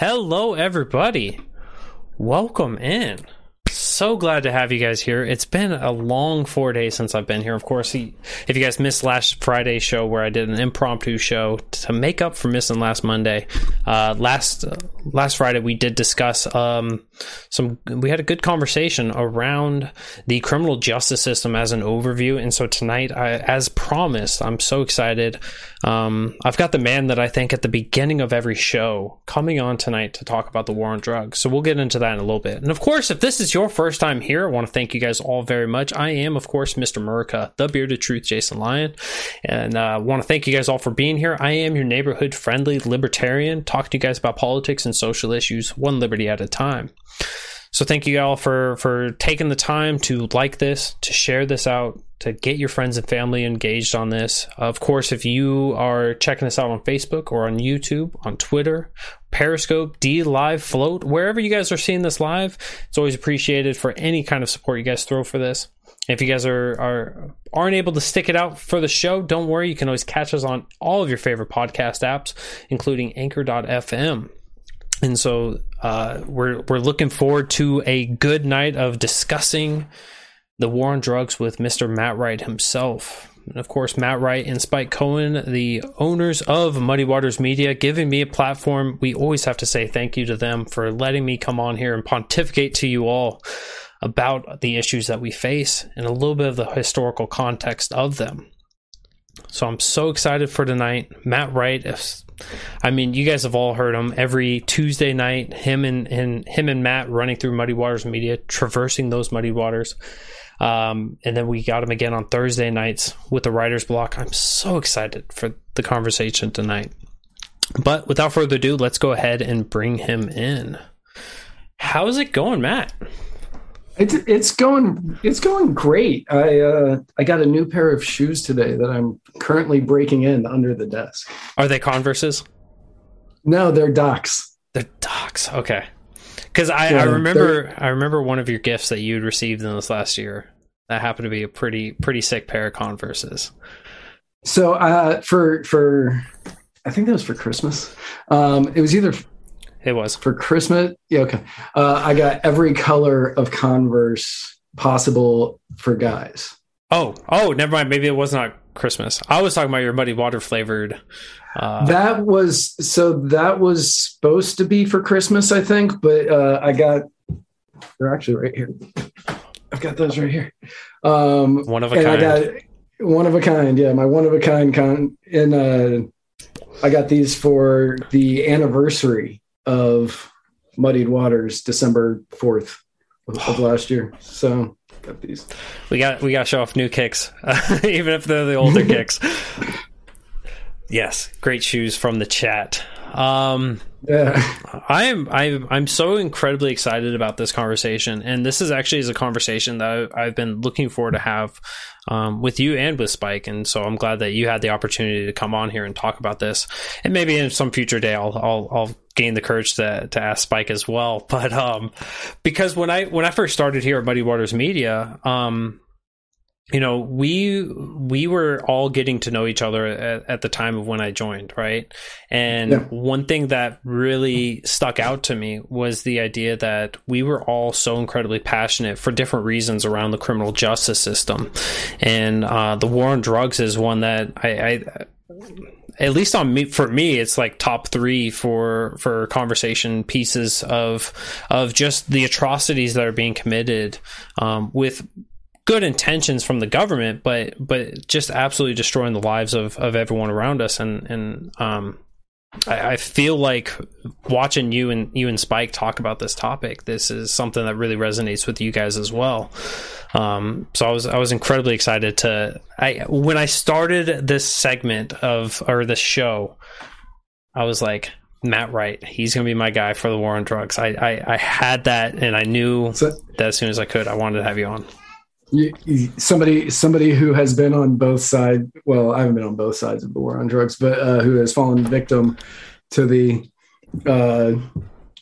Hello, everybody. Welcome in. So glad to have you guys here. It's been a long four days since I've been here. Of course, if you guys missed last Friday's show where I did an impromptu show to make up for missing last Monday, uh, last uh, last Friday we did discuss um, some. We had a good conversation around the criminal justice system as an overview, and so tonight, I, as promised, I'm so excited. Um, I've got the man that I think at the beginning of every show coming on tonight to talk about the war on drugs. So we'll get into that in a little bit. And of course, if this is your first time here, I want to thank you guys all very much. I am, of course, Mr. Murica, the bearded truth, Jason Lyon, and I uh, want to thank you guys all for being here. I am your neighborhood friendly libertarian, talking to you guys about politics and social issues, one liberty at a time. So thank you all for for taking the time to like this, to share this out, to get your friends and family engaged on this. Of course, if you are checking us out on Facebook or on YouTube, on Twitter, Periscope, DLive, Float, wherever you guys are seeing this live, it's always appreciated for any kind of support you guys throw for this. If you guys are, are aren't able to stick it out for the show, don't worry. You can always catch us on all of your favorite podcast apps, including Anchor.fm. And so uh, we're we're looking forward to a good night of discussing the war on drugs with Mr. Matt Wright himself. And of course, Matt Wright and Spike Cohen, the owners of Muddy Waters Media, giving me a platform. We always have to say thank you to them for letting me come on here and pontificate to you all about the issues that we face and a little bit of the historical context of them. So I'm so excited for tonight. Matt Wright, I mean, you guys have all heard him every Tuesday night. Him and, and him and Matt running through Muddy Waters Media, traversing those muddy waters. Um, and then we got him again on Thursday nights with the writer's block. I'm so excited for the conversation tonight. But without further ado, let's go ahead and bring him in. How's it going, Matt? It's it's going it's going great. I uh, I got a new pair of shoes today that I'm currently breaking in under the desk. Are they Converses? No, they're Docs. They're Docs. Okay. Because I, yeah, I remember I remember one of your gifts that you'd received in this last year. That happened to be a pretty pretty sick pair of Converses. So uh, for for I think that was for Christmas. Um, it was either it was for Christmas. Yeah, okay. Uh, I got every color of Converse possible for guys. Oh, oh, never mind. Maybe it was not Christmas. I was talking about your muddy water flavored. Uh, that was so. That was supposed to be for Christmas, I think, but uh, I got. They're actually right here. I've got those right here. Um, one of a kind. I got one of a kind. Yeah, my one of a kind con. And uh, I got these for the anniversary of Muddied Waters, December fourth of, of last year. So got these. We got we got to show off new kicks, even if they're the older kicks. Yes, great shoes from the chat. Um, yeah, I am. I'm. I'm so incredibly excited about this conversation, and this is actually is a conversation that I've been looking forward to have um, with you and with Spike. And so I'm glad that you had the opportunity to come on here and talk about this. And maybe in some future day, I'll I'll, I'll gain the courage to to ask Spike as well. But um, because when I when I first started here at Muddy Waters Media, um, you know we we were all getting to know each other at, at the time of when i joined right and yeah. one thing that really stuck out to me was the idea that we were all so incredibly passionate for different reasons around the criminal justice system and uh, the war on drugs is one that i, I at least on me for me it's like top three for for conversation pieces of of just the atrocities that are being committed um, with good intentions from the government, but but just absolutely destroying the lives of, of everyone around us. And and um, I, I, feel like watching you and you and Spike talk about this topic, this is something that really resonates with you guys as well. Um, so I was I was incredibly excited to I when I started this segment of or this show, I was like. Matt Wright, he's going to be my guy for the war on drugs. I, I, I had that, and I knew so, that as soon as I could, I wanted to have you on somebody somebody who has been on both sides well i haven't been on both sides of the war on drugs but uh, who has fallen victim to the uh,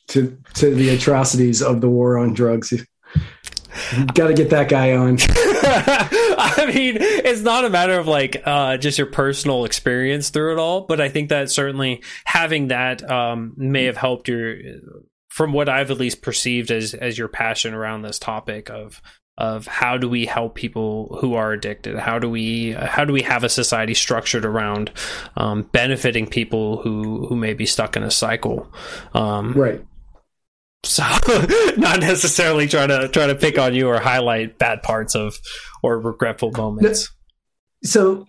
to to the atrocities of the war on drugs. Got to get that guy on. I mean, it's not a matter of like uh, just your personal experience through it all, but I think that certainly having that um, may have helped your, from what I've at least perceived as as your passion around this topic of of how do we help people who are addicted? How do we how do we have a society structured around um, benefiting people who who may be stuck in a cycle? Um, right. so not necessarily trying to try to pick on you or highlight bad parts of or regretful moments. So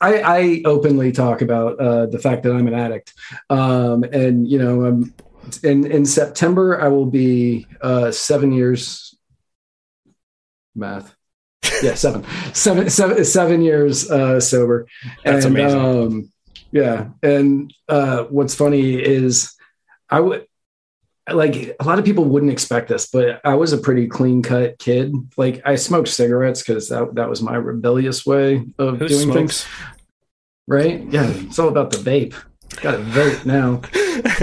I, I openly talk about uh, the fact that I'm an addict, um, and you know, I'm in in September I will be uh, seven years math. Yeah, seven, seven, seven, seven years uh, sober. That's and, amazing. Um, yeah, and uh, what's funny is I would like a lot of people wouldn't expect this, but I was a pretty clean cut kid. Like I smoked cigarettes because that that was my rebellious way of Who doing smokes? things. Right? Yeah, it's all about the vape. Got to vape now.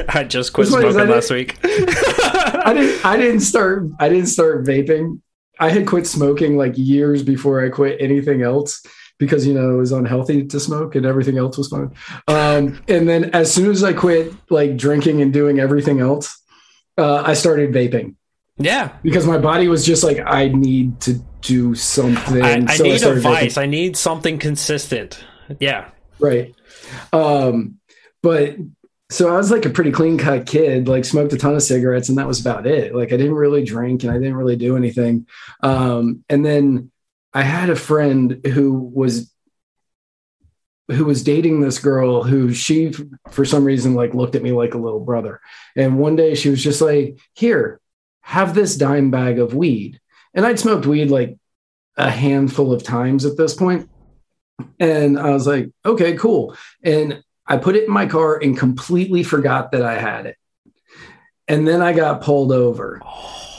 I just quit What's funny is smoking last week. I didn't I didn't start I didn't start vaping. I had quit smoking like years before I quit anything else because you know it was unhealthy to smoke and everything else was fine. Um, and then as soon as I quit like drinking and doing everything else, uh, I started vaping yeah, because my body was just like I need to do something. I, I So need a started vaping. I need something consistent. Yeah, right um but so i was like a pretty clean cut kid like smoked a ton of cigarettes and that was about it. Like i didn't really drink and i didn't really do anything. Um and then i had a friend who was who was dating this girl who she for some reason like looked at me like a little brother. And one day she was just like here have this dime bag of weed. And i'd smoked weed like a handful of times at this point. And I was like, okay, cool. And I put it in my car and completely forgot that I had it. And then I got pulled over.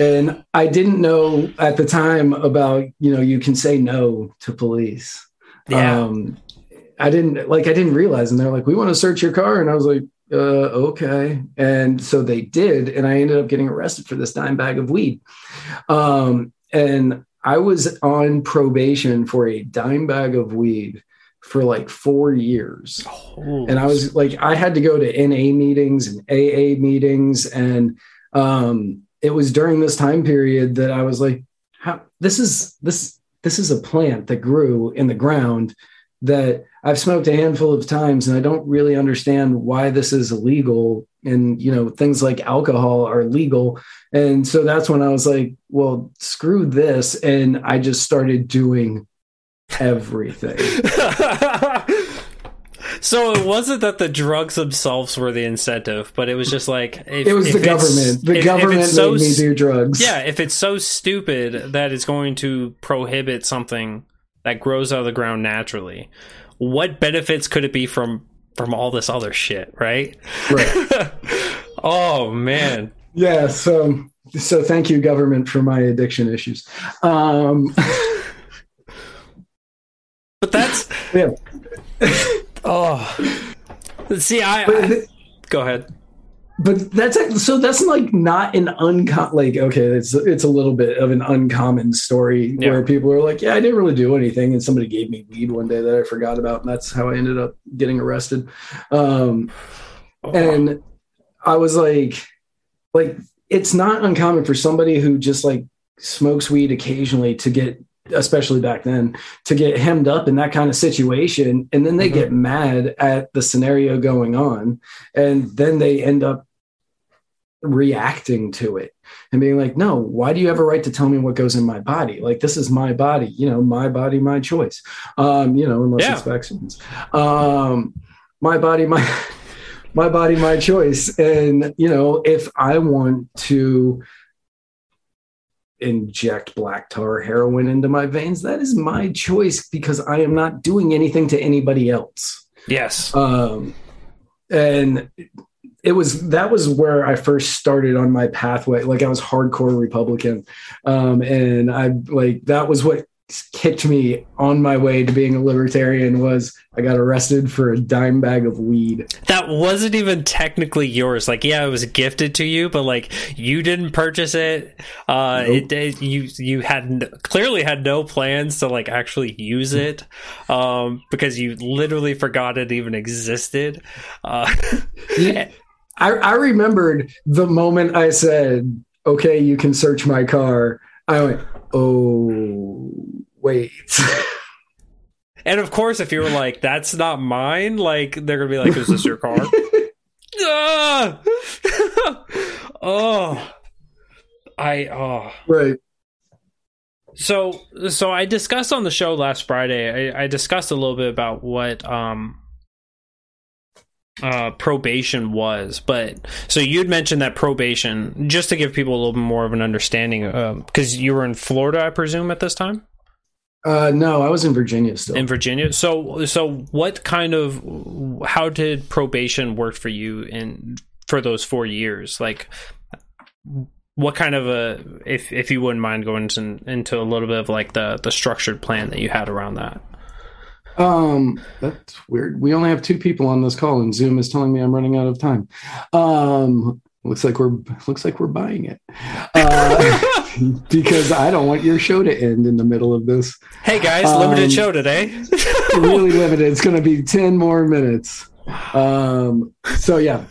And I didn't know at the time about, you know, you can say no to police. yeah. Um, I didn't like, I didn't realize. And they're like, we want to search your car. And I was like, uh, okay. And so they did. And I ended up getting arrested for this dime bag of weed. Um, and I was on probation for a dime bag of weed for like four years. And I was like, I had to go to NA meetings and AA meetings. And um, it was during this time period that I was like, how this is this this is a plant that grew in the ground that I've smoked a handful of times and I don't really understand why this is illegal. And you know, things like alcohol are legal. And so that's when I was like, well, screw this. And I just started doing everything. so it wasn't that the drugs themselves were the incentive, but it was just like if, it was if the government. The if- if government so made me do drugs. Yeah, if it's so stupid that it's going to prohibit something that grows out of the ground naturally, what benefits could it be from from all this other shit, right? Right. oh man. Yeah. So so thank you, government, for my addiction issues. Um But that's yeah. oh. See, I, I go ahead. but that's so that's like not an uncommon like okay it's it's a little bit of an uncommon story Yeah. where people are like yeah I didn't really do anything and somebody gave me weed one day that I forgot about and that's how I ended up getting arrested um and I was like, like it's not uncommon for somebody who just like smokes weed occasionally to get, especially back then, to get hemmed up in that kind of situation, and then they Mhm. get mad at the scenario going on, and then they end up reacting to it and being like, no, why do you have a right to tell me what goes in my body? Like this is my body, you know, my body, my choice. Um, you know, unless Yeah. it's vaccines. Um, my body, my my body, my choice. And, you know, if I want to inject black tar heroin into my veins, that is my choice because I am not doing anything to anybody else. Yes. Um, and it was that was where I first started on my pathway. Like I was hardcore Republican. Um, and I like that was what kicked me on my way to being a libertarian was I got arrested for a dime bag of weed. That wasn't even technically yours. Like, yeah, it was gifted to you, but like you didn't purchase it. Uh, Nope. it, it you you had clearly had no plans to like actually use it, um, because you literally forgot it even existed. Uh, I, I remembered the moment I said, okay, you can search my car. I went, oh, wait. and of course, if you were like, "That's not mine," like they're gonna be like, "Is this your car?" Ah! oh, I oh. right. So, so I discussed on the show last Friday. I, I discussed a little bit about what um, uh, probation was, but so you'd mentioned that probation just to give people a little bit more of an understanding, because you were in Florida, I presume, at this time Uh, no, I was in Virginia still. in Virginia. So, so what kind of how did probation work for you in for those four years? Like, what kind of a if if you wouldn't mind going into, into a little bit of like the the structured plan that you had around that? Um, that's weird. We only have two people on this call, and Zoom is telling me I'm running out of time. Um, looks like we're looks like we're buying it. Uh, because I don't want your show to end in the middle of this. Hey guys, Um, limited show today. Really limited. It's going to be ten more minutes. Um, so yeah.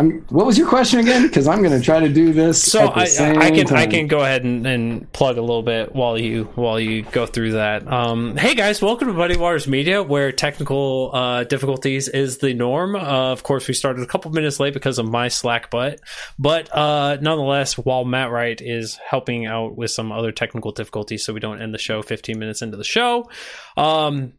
I'm, what was your question again? Because I'm going to try to do this. So I, I can I can go ahead and, and plug a little bit while you while you go through that. Um, hey guys, welcome to Muddy Waters Media, where technical uh, difficulties is the norm. Uh, of course, we started a couple minutes late because of my slack butt, but uh, nonetheless, while Matt Wright is helping out with some other technical difficulties, so we don't end the show 15 minutes into the show. Um,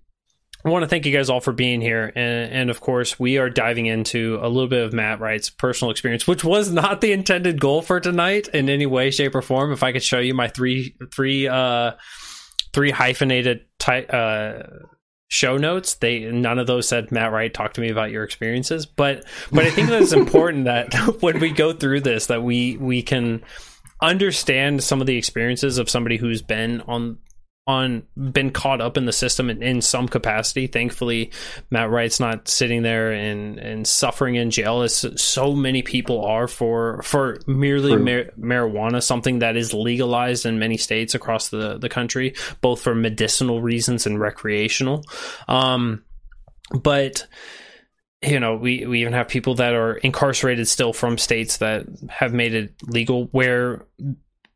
I want to thank you guys all for being here. And, and of course, we are diving into a little bit of Matt Wright's personal experience, which was not the intended goal for tonight in any way, shape, or form. If I could show you my three, three, uh, three hyphenated ty- uh, show notes, they none of those said Matt Wright talk to me about your experiences. But but I think that it's important that when we go through this, that we we can understand some of the experiences of somebody who's been on on been caught up in the system in, in some capacity. Thankfully, Matt Wright's not sitting there and and suffering in jail as so many people are for for merely mar- marijuana, something that is legalized in many states across the the country, both for medicinal reasons and recreational. Um, but you know, we, we even have people that are incarcerated still from states that have made it legal where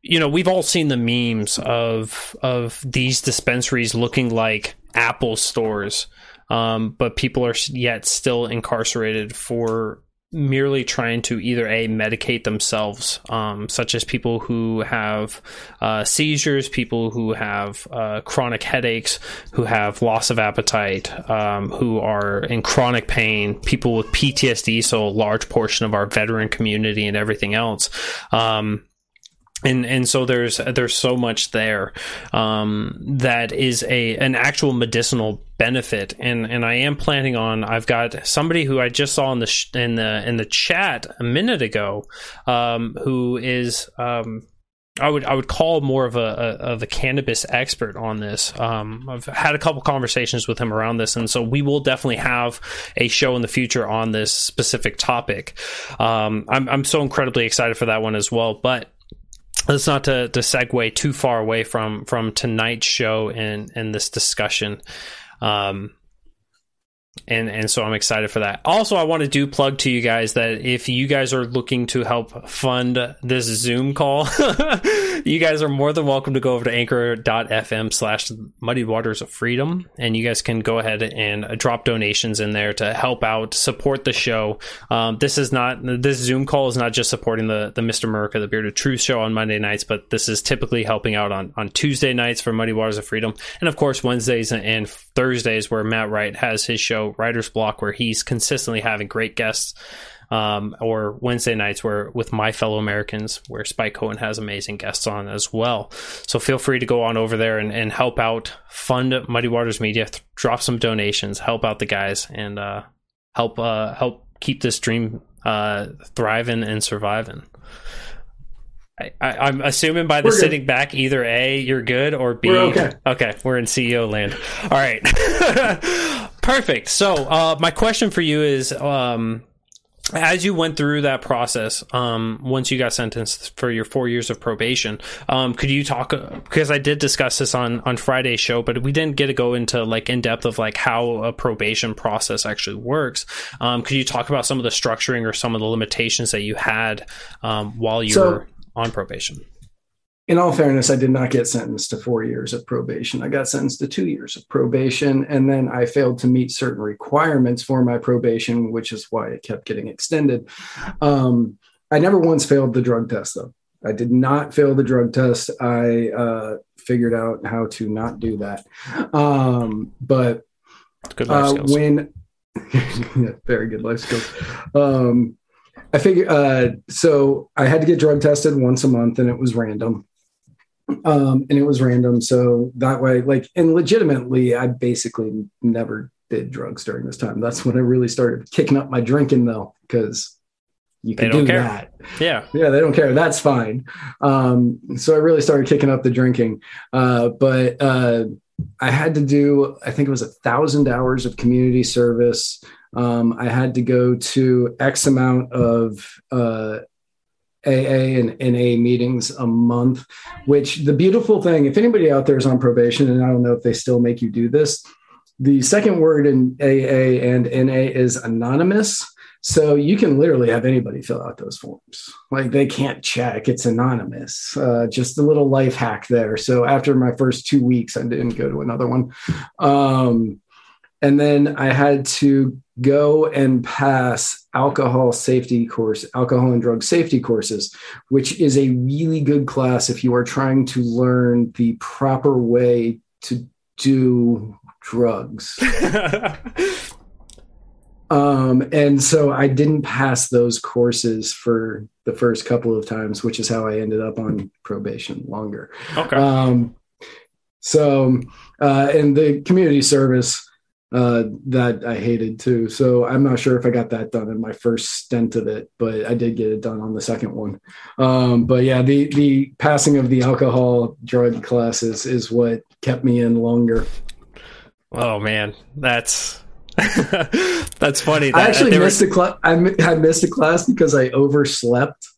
you know, we've all seen the memes of of these dispensaries looking like Apple stores. Um, but people are yet still incarcerated for merely trying to either a medicate themselves, um, such as people who have uh, seizures, people who have uh, chronic headaches, who have loss of appetite, um, who are in chronic pain, people with PTSD, so a large portion of our veteran community and everything else. Um, and and so there's there's so much there um, that is a an actual medicinal benefit and and I am planning on I've got somebody who I just saw in the sh- in the in the chat a minute ago um, who is um, I would I would call more of a, a of a cannabis expert on this. Um, I've had a couple conversations with him around this, and so we will definitely have a show in the future on this specific topic. Um, I'm I'm so incredibly excited for that one as well, but let's not to, to segue too far away from from tonight's show and and this discussion. Um and and so I'm excited for that. Also, I want to do plug to you guys that if you guys are looking to help fund this Zoom call, you guys are more than welcome to go over to anchor.fm slash muddy waters of freedom. And you guys can go ahead and drop donations in there to help out, support the show. Um, this is not, this Zoom call is not just supporting the, the Mr. America, the Bearded Truth show on Monday nights, but this is typically helping out on, on Tuesday nights for Muddy Waters of Freedom. And of course, Wednesdays and Thursdays where Matt Wright has his show Writer's Block, where he's consistently having great guests. Um, or Wednesday nights where with my fellow Americans, where Spike Cohen has amazing guests on as well. So feel free to go on over there and, and help out, fund Muddy Waters Media, th- drop some donations, help out the guys, and uh, help uh, help keep this dream uh, thriving and surviving. I, am assuming by the We're good. sitting back, either A, you're good, or B, We're okay. okay, we're in CEO land. All right, perfect. So, uh, my question for you is, um, as you went through that process, um, once you got sentenced for your four years of probation, um, could you talk? Because I did discuss this on on Friday's show, but we didn't get to go into like in depth of like how a probation process actually works. Um, could you talk about some of the structuring or some of the limitations that you had um, while you So- were on probation? In all fairness, I did not get sentenced to four years of probation. I got sentenced to two years of probation, and then I failed to meet certain requirements for my probation, which is why it kept getting extended. Um, I never once failed the drug test, though. I did not fail the drug test. I uh, figured out how to not do that. Um, but Good life uh, when yeah, very good life skills. Um, I figure uh, so I had to get drug tested once a month, and it was random. Um, and it was random, so that way, like, and legitimately, I basically never did drugs during this time. That's when I really started kicking up my drinking, though, because you can do care. that. yeah. Yeah, they don't care. That's fine. Um, so I really started kicking up the drinking. Uh, but uh, I had to do, I think it was a thousand hours of community service. Um, I had to go to X amount of uh, AA and NA meetings a month, which the beautiful thing, if anybody out there is on probation, and I don't know if they still make you do this, the second word in AA and NA is anonymous. So you can literally have anybody fill out those forms. Like they can't check, it's anonymous. Uh, just a little life hack there. So after my first two weeks, I didn't go to another one. Um, and then I had to go and pass alcohol safety course, alcohol and drug safety courses, which is a really good class if you are trying to learn the proper way to do drugs. Um, and so I didn't pass those courses for the first couple of times, which is how I ended up on probation longer. okay. Um, so, uh, and the community service uh, that I hated too. So I'm not sure if I got that done in my first stint of it, but I did get it done on the second one. Um, but yeah, the the passing of the alcohol drug classes is what kept me in longer. oh man, that's that's funny. That, I actually were- missed a class. I, I missed a class because I overslept.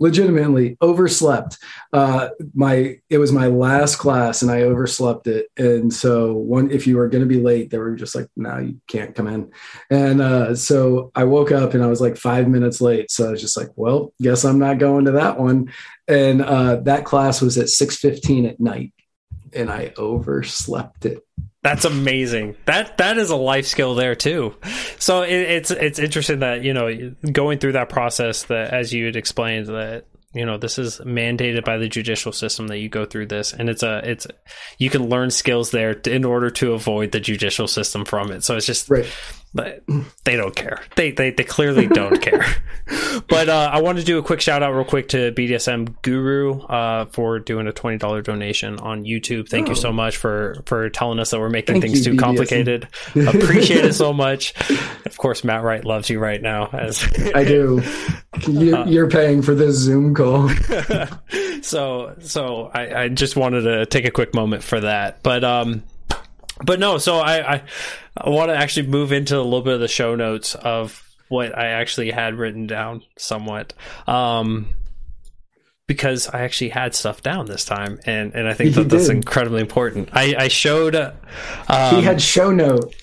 Legitimately overslept. Uh, my it was my last class, and I overslept it. And so, one if you were going to be late, they were just like, "No, you can't come in." And uh, so I woke up, and I was like five minutes late. So I was just like, "Well, guess I'm not going to that one." And uh, that class was at six fifteen at night, and I overslept it. That's amazing. That that is a life skill there too. So it, it's it's interesting that you know going through that process that as you had explained that you know this is mandated by the judicial system that you go through this and it's a it's you can learn skills there to, in order to avoid the judicial system from it. So it's just Right. But they don't care. They they, they clearly don't care. But uh, I want to do a quick shout out real quick to BDSM Guru uh, for doing a twenty dollar donation on YouTube. Thank you Oh. so much for for telling us that we're making Thank things you, too BDSM. complicated. Appreciate it so much. Of course, Matt Wright loves you right now. As I do. You, Uh, you're paying for this Zoom call. so so I, I just wanted to take a quick moment for that but um but no so i i, I want to actually move into a little bit of the show notes of what i actually had written down somewhat um because I actually had stuff down this time, and, and I think that that's incredibly important. I, I showed, uh, um, he had show note.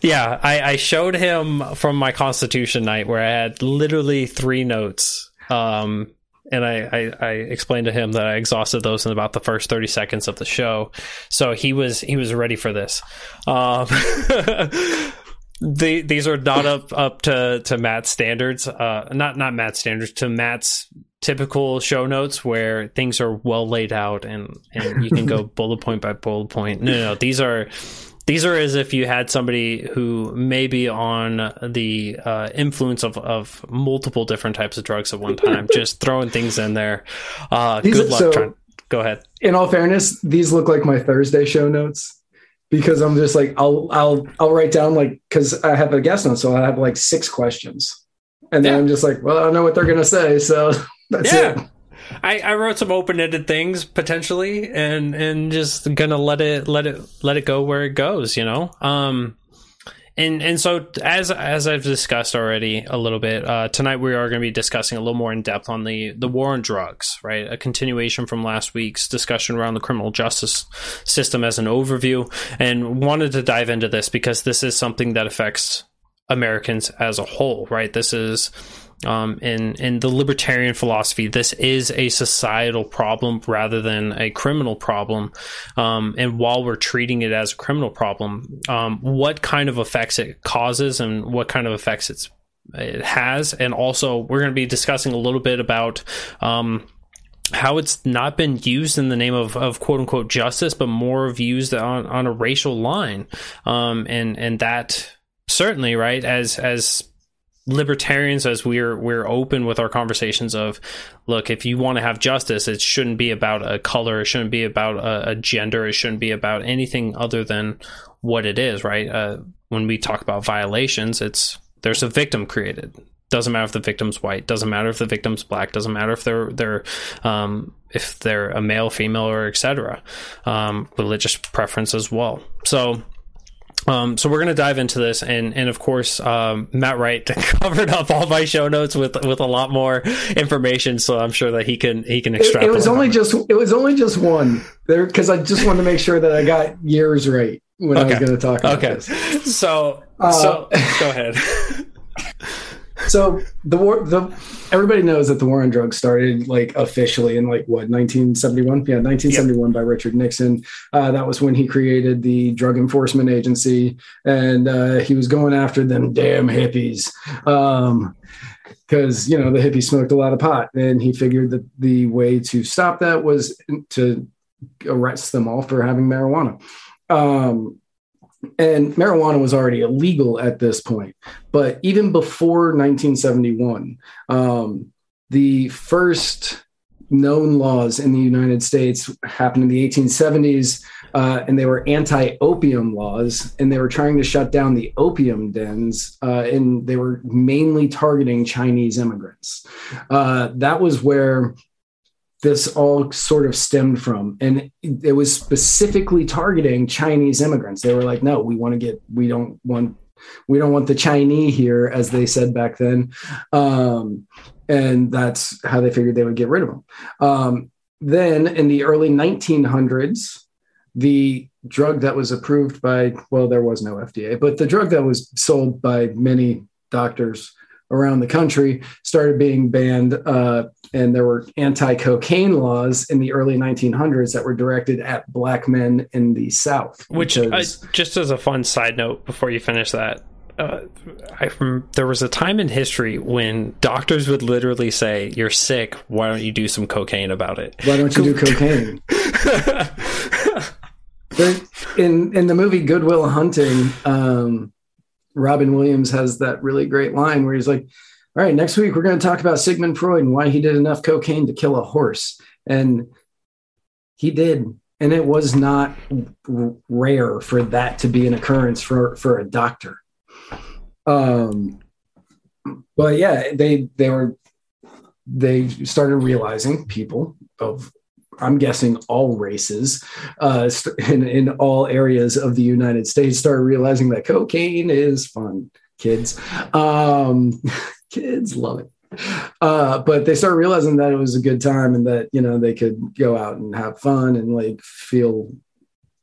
yeah, I, I showed him from my Constitution night where I had literally three notes. Um, and I, I, I explained to him that I exhausted those in about the first 30 seconds of the show. So he was, he was ready for this. Um, the, these are not up, up to, to Matt's standards. Uh, not, not Matt's standards to Matt's typical show notes where things are well laid out and, and you can go bullet point by bullet point. No, no, no. These are, these are as if you had somebody who may be on the uh, influence of, of multiple different types of drugs at one time, just throwing things in there. Uh, These good luck so- trying. Go ahead. In all fairness, these look like my Thursday show notes because I'm just like I'll I'll I'll write down like because I have a guest note, so I have like six questions, and then Yeah. I'm just like, well, I don't know what they're gonna say, so that's Yeah. it. I, I wrote some open-ended things potentially, and and just gonna let it let it let it go where it goes. You know. Um, and and so as as I've discussed already a little bit uh, tonight, we are going to be discussing a little more in depth on the the war on drugs, right? A continuation from last week's discussion around the criminal justice system as an overview, and wanted to dive into this because this is something that affects Americans as a whole, right? This is um, in in the libertarian philosophy, this is a societal problem rather than a criminal problem. Um, and while we're treating it as a criminal problem, um, what kind of effects it causes and what kind of effects it's it has, and also we're going to be discussing a little bit about um, how it's not been used in the name of, of quote unquote justice, but more used on, on a racial line. Um, and, and that certainly, right, as, as libertarians as we're we're open with our conversations of look if you want to have justice it shouldn't be about a color it shouldn't be about a, a gender it shouldn't be about anything other than what it is right? Uh, when we talk about violations it's there's a victim created. Doesn't matter if the victim's white doesn't matter if the victim's black doesn't matter if they're they're um, if they're a male female or etc um, religious preference as well. So um, so we're going to dive into this, and and of course, um, Matt Wright covered up all my show notes with with a lot more information. So I'm sure that he can he can extract. It, it was only just it was only just one there because I just wanted to make sure that I got years right when okay. I was going to talk. About okay, this. so uh, so go ahead. so the war the everybody knows that the war on drugs started like officially in like what 1971 yeah 1971 yep. by richard nixon. Uh, that was when he created the drug enforcement agency and uh, he was going after them damn hippies. Um, because you know the hippies smoked a lot of pot and he figured that the way to stop that was to arrest them all for having marijuana. Um, and marijuana was already illegal at this point. But even before 1971, um, the first known laws in the United States happened in the 1870s, uh, and they were anti-opium laws, and they were trying to shut down the opium dens, uh, and they were mainly targeting Chinese immigrants. Uh, that was where this all sort of stemmed from. And it was specifically targeting chinese immigrants. They were like no we want to get we don't want we don't want the chinese here as they said back then. Um, and that's how they figured they would get rid of them um, then in the early 1900s the drug that was approved by well there was no fda but the drug that was sold by many doctors around the country started being banned uh, and there were anti-cocaine laws in the early 1900s that were directed at black men in the south which because... uh, just as a fun side note before you finish that uh, I, there was a time in history when doctors would literally say, "You're sick. Why don't you do some cocaine about it? Why don't you do cocaine?" in in the movie Good Will Hunting, um, Robin Williams has that really great line where he's like, all right, next week we're going to talk about Sigmund Freud and why he did enough cocaine to kill a horse. And he did. And it was not rare for that to be an occurrence for, for a doctor. Um, but yeah, they, they were, they started realizing people of, I'm guessing all races uh, in, in all areas of the United States started realizing that cocaine is fun, kids. Um, kids love it. Uh, but they start realizing that it was a good time and that you know they could go out and have fun and like feel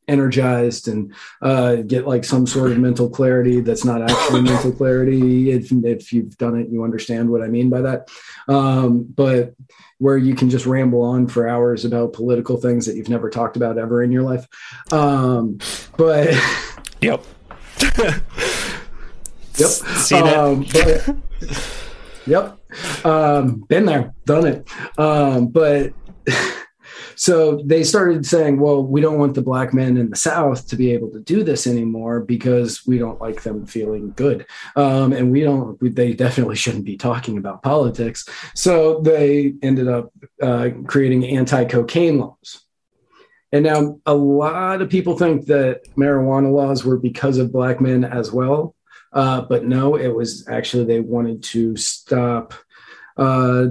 energized and uh, get like some sort of mental clarity that's not actually mental clarity. If, if you've done it, you understand what I mean by that. Um, but where you can just ramble on for hours about political things that you've never talked about ever in your life. Um, but yep. Yep. Seen um. But, yep. Um, been there, done it. Um, but so they started saying, well, we don't want the black men in the South to be able to do this anymore because we don't like them feeling good. Um, and we don't, they definitely shouldn't be talking about politics. So they ended up uh, creating anti cocaine laws. And now a lot of people think that marijuana laws were because of black men as well. Uh, but no, it was actually they wanted to stop uh,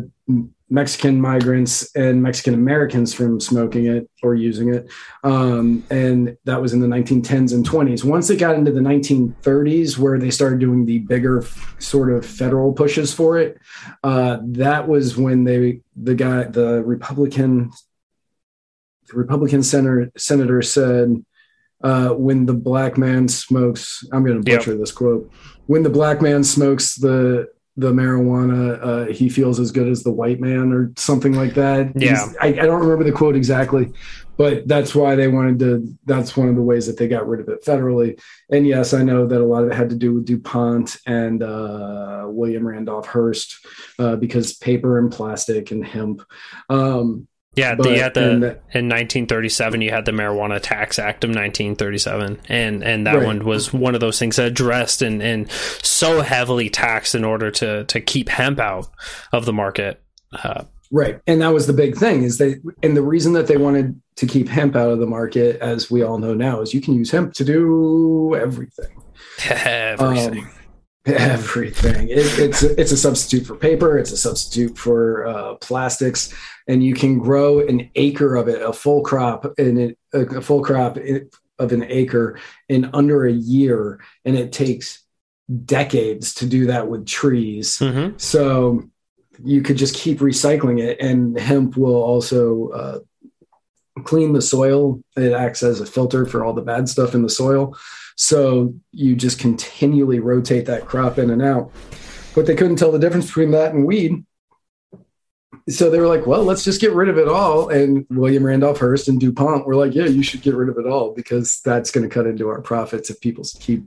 Mexican migrants and Mexican Americans from smoking it or using it. Um, and that was in the 1910s and 20s. Once it got into the 1930s, where they started doing the bigger sort of federal pushes for it, uh, that was when they, the guy, the Republican, the Republican senator, senator said, uh, when the black man smokes, I'm going to butcher yep. this quote. When the black man smokes the the marijuana, uh, he feels as good as the white man, or something like that. Yeah, I, I, don't remember the quote exactly, but that's why they wanted to. That's one of the ways that they got rid of it federally. And yes, I know that a lot of it had to do with DuPont and uh, William Randolph Hearst uh, because paper and plastic and hemp. Um, yeah, but, the, the in 1937 you had the Marijuana Tax Act of 1937, and and that right. one was one of those things that addressed and and so heavily taxed in order to to keep hemp out of the market. Uh, right, and that was the big thing is they and the reason that they wanted to keep hemp out of the market, as we all know now, is you can use hemp to do everything. everything. Um, everything. It, it's it's a substitute for paper. It's a substitute for uh, plastics, and you can grow an acre of it, a full crop, in a full crop of an acre in under a year, and it takes decades to do that with trees. Mm-hmm. So you could just keep recycling it, and hemp will also. Uh, clean the soil it acts as a filter for all the bad stuff in the soil so you just continually rotate that crop in and out. But they couldn't tell the difference between that and weed. So they were like, well, let's just get rid of it all. And William Randolph Hearst and DuPont were like, yeah, you should get rid of it all because that's going to cut into our profits if people keep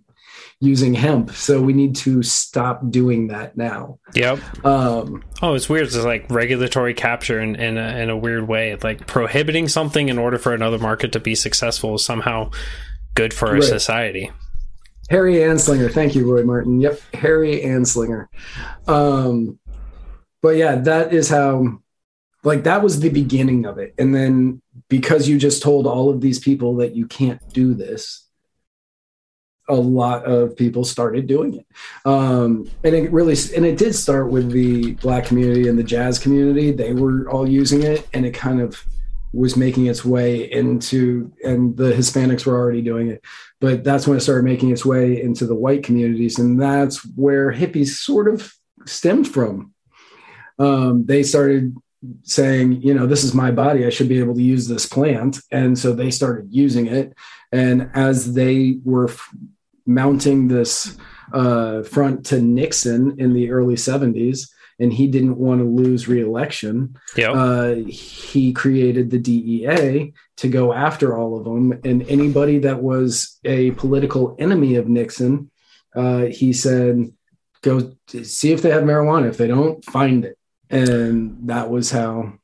using hemp. So we need to stop doing that now. Yep. Um, oh, it's weird. It's like regulatory capture in, in, a, in a weird way. Like prohibiting something in order for another market to be successful is somehow good for right. society. Harry Anslinger, thank you, Roy Martin. Yep, Harry Anslinger. Um, but yeah, that is how, like, that was the beginning of it. And then because you just told all of these people that you can't do this, a lot of people started doing it. Um, and it really, and it did start with the black community and the jazz community. They were all using it, and it kind of was making its way into, and the Hispanics were already doing it, but that's when it started making its way into the white communities, and that's where hippies sort of stemmed from. Um, they started saying, you know, this is my body, I should be able to use this plant, and so they started using it, and as they were f- mounting this uh, front to Nixon in the early 70s and he didn't want to lose reelection. Yep. Uh, he created the DEA to go after all of them, and anybody that was a political enemy of Nixon, uh, he said, "Go see if they have marijuana. If they don't, find it." And that was how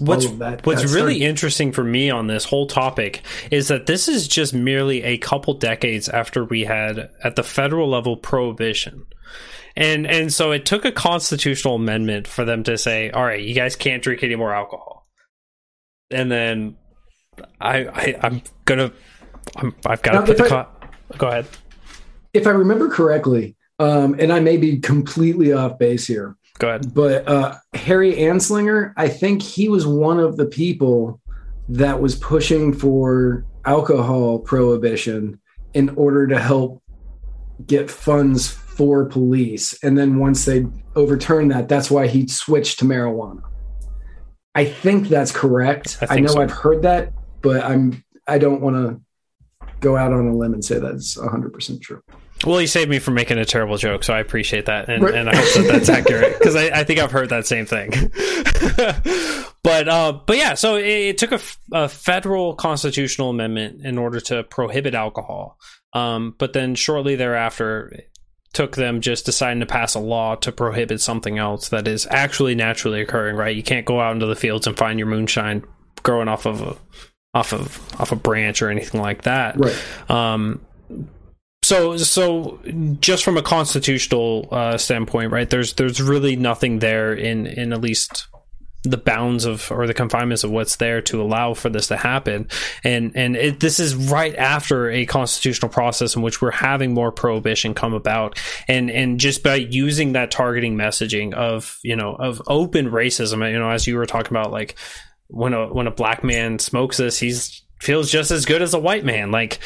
What's that, what's that really interesting for me on this whole topic is that this is just merely a couple decades after we had at the federal level prohibition and and so it took a constitutional amendment for them to say, all right, you guys can't drink any more alcohol. And then I, I am gonna I'm, I've got to put the I, co- go ahead. If I remember correctly, um, and I may be completely off base here. Go ahead. But uh, Harry Anslinger, I think he was one of the people that was pushing for alcohol prohibition in order to help get funds for police. And then once they overturned that, that's why he switched to marijuana. I think that's correct. I, I know so. I've heard that, but I'm I don't want to go out on a limb and say that's 100% true. Well, you saved me from making a terrible joke, so I appreciate that, and, right. and I hope that that's accurate because I, I, think I've heard that same thing. but uh, but yeah, so it, it took a, a, federal constitutional amendment in order to prohibit alcohol, um, but then shortly thereafter, took them just deciding to pass a law to prohibit something else that is actually naturally occurring. Right? You can't go out into the fields and find your moonshine growing off of a off of off a branch or anything like that. Right. Um, so so just from a constitutional uh, standpoint, right? There's there's really nothing there in in at least the bounds of or the confinements of what's there to allow for this to happen. And and it, this is right after a constitutional process in which we're having more prohibition come about. And and just by using that targeting messaging of you know of open racism you know as you were talking about like when a when a black man smokes this he's feels just as good as a white man. Like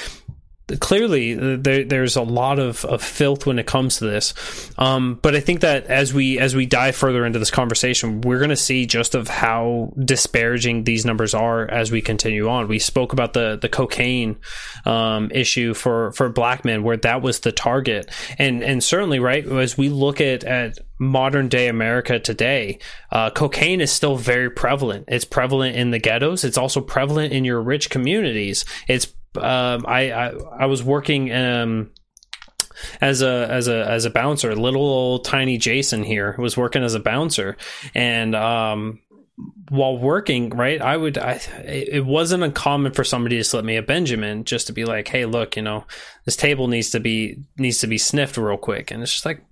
clearly there, there's a lot of, of filth when it comes to this um, but i think that as we as we dive further into this conversation we're going to see just of how disparaging these numbers are as we continue on we spoke about the the cocaine um, issue for for black men where that was the target and and certainly right as we look at at modern day America today, uh, cocaine is still very prevalent. It's prevalent in the ghettos. It's also prevalent in your rich communities. It's um, I, I, I was working um, as a as a as a bouncer. Little old tiny Jason here was working as a bouncer, and um, while working, right, I would I it wasn't uncommon for somebody to slip me a Benjamin just to be like, hey, look, you know, this table needs to be needs to be sniffed real quick, and it's just like,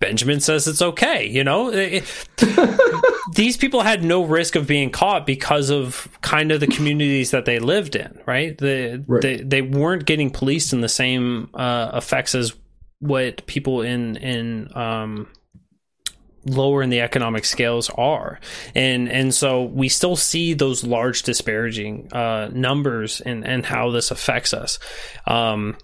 Benjamin says it's okay. You know, these people had no risk of being caught because of kind of the communities that they lived in, right? The, right. They they weren't getting policed in the same uh, effects as what people in in um, lower in the economic scales are and and so we still see those large disparaging uh, numbers and and how this affects us um,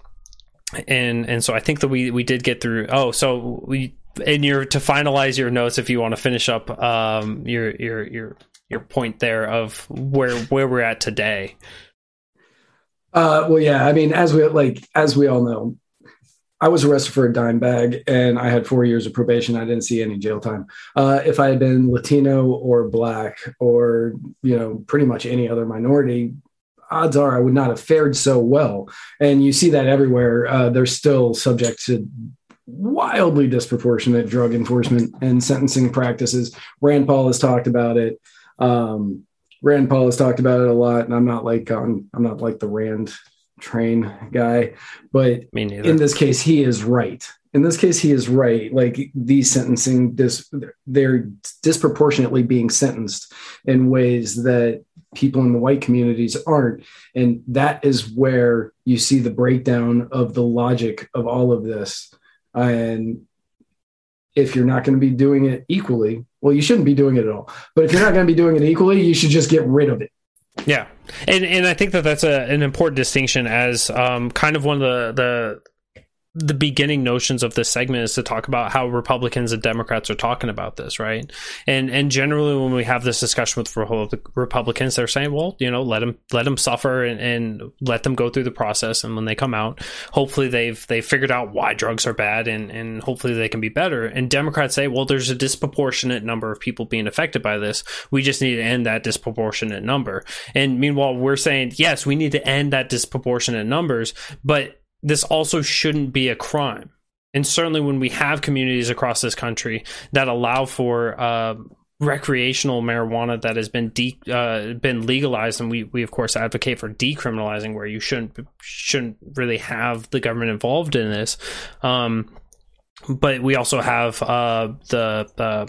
and and so I think that we we did get through. Oh, so we and you're to finalize your notes if you want to finish up um, your your your your point there of where where we're at today. Uh, well, yeah, I mean, as we like as we all know, I was arrested for a dime bag and I had four years of probation. I didn't see any jail time. Uh, if I had been Latino or black or you know pretty much any other minority, odds are I would not have fared so well. And you see that everywhere. Uh, they're still subject to wildly disproportionate drug enforcement and sentencing practices. Rand Paul has talked about it. Um, Rand Paul has talked about it a lot, and I'm not like on I'm not like the Rand train guy, but in this case, he is right. In this case, he is right. Like these sentencing, dis- they're disproportionately being sentenced in ways that people in the white communities aren't. And that is where you see the breakdown of the logic of all of this. And if you're not going to be doing it equally, well, you shouldn't be doing it at all. But if you're not going to be doing it equally, you should just get rid of it. Yeah, and and I think that that's a, an important distinction as um, kind of one of the the the beginning notions of this segment is to talk about how Republicans and Democrats are talking about this, right? And and generally, when we have this discussion with Republicans, they're saying, well, you know, let them let them suffer and, and let them go through the process, and when they come out, hopefully they've they've figured out why drugs are bad, and and hopefully they can be better. And Democrats say, well, there's a disproportionate number of people being affected by this. We just need to end that disproportionate number. And meanwhile, we're saying, yes, we need to end that disproportionate numbers, but this also shouldn't be a crime. And certainly when we have communities across this country that allow for uh, recreational marijuana that has been de- uh, been legalized, and we, we of course advocate for decriminalizing, where you shouldn't shouldn't really have the government involved in this. Um, but we also have uh, the uh,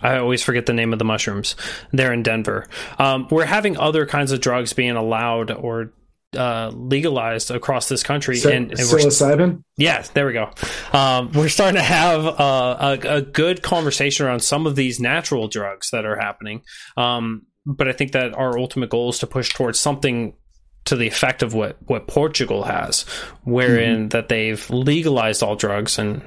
I always forget the name of the mushrooms. They're in Denver. Um, we're having other kinds of drugs being allowed or uh, legalized across this country. So, and, and psilocybin. Yeah, there we go. Um, we're starting to have uh, a, a, good conversation around some of these natural drugs that are happening. Um, but I think that our ultimate goal is to push towards something to the effect of what what Portugal has, wherein mm-hmm. that they've legalized all drugs, and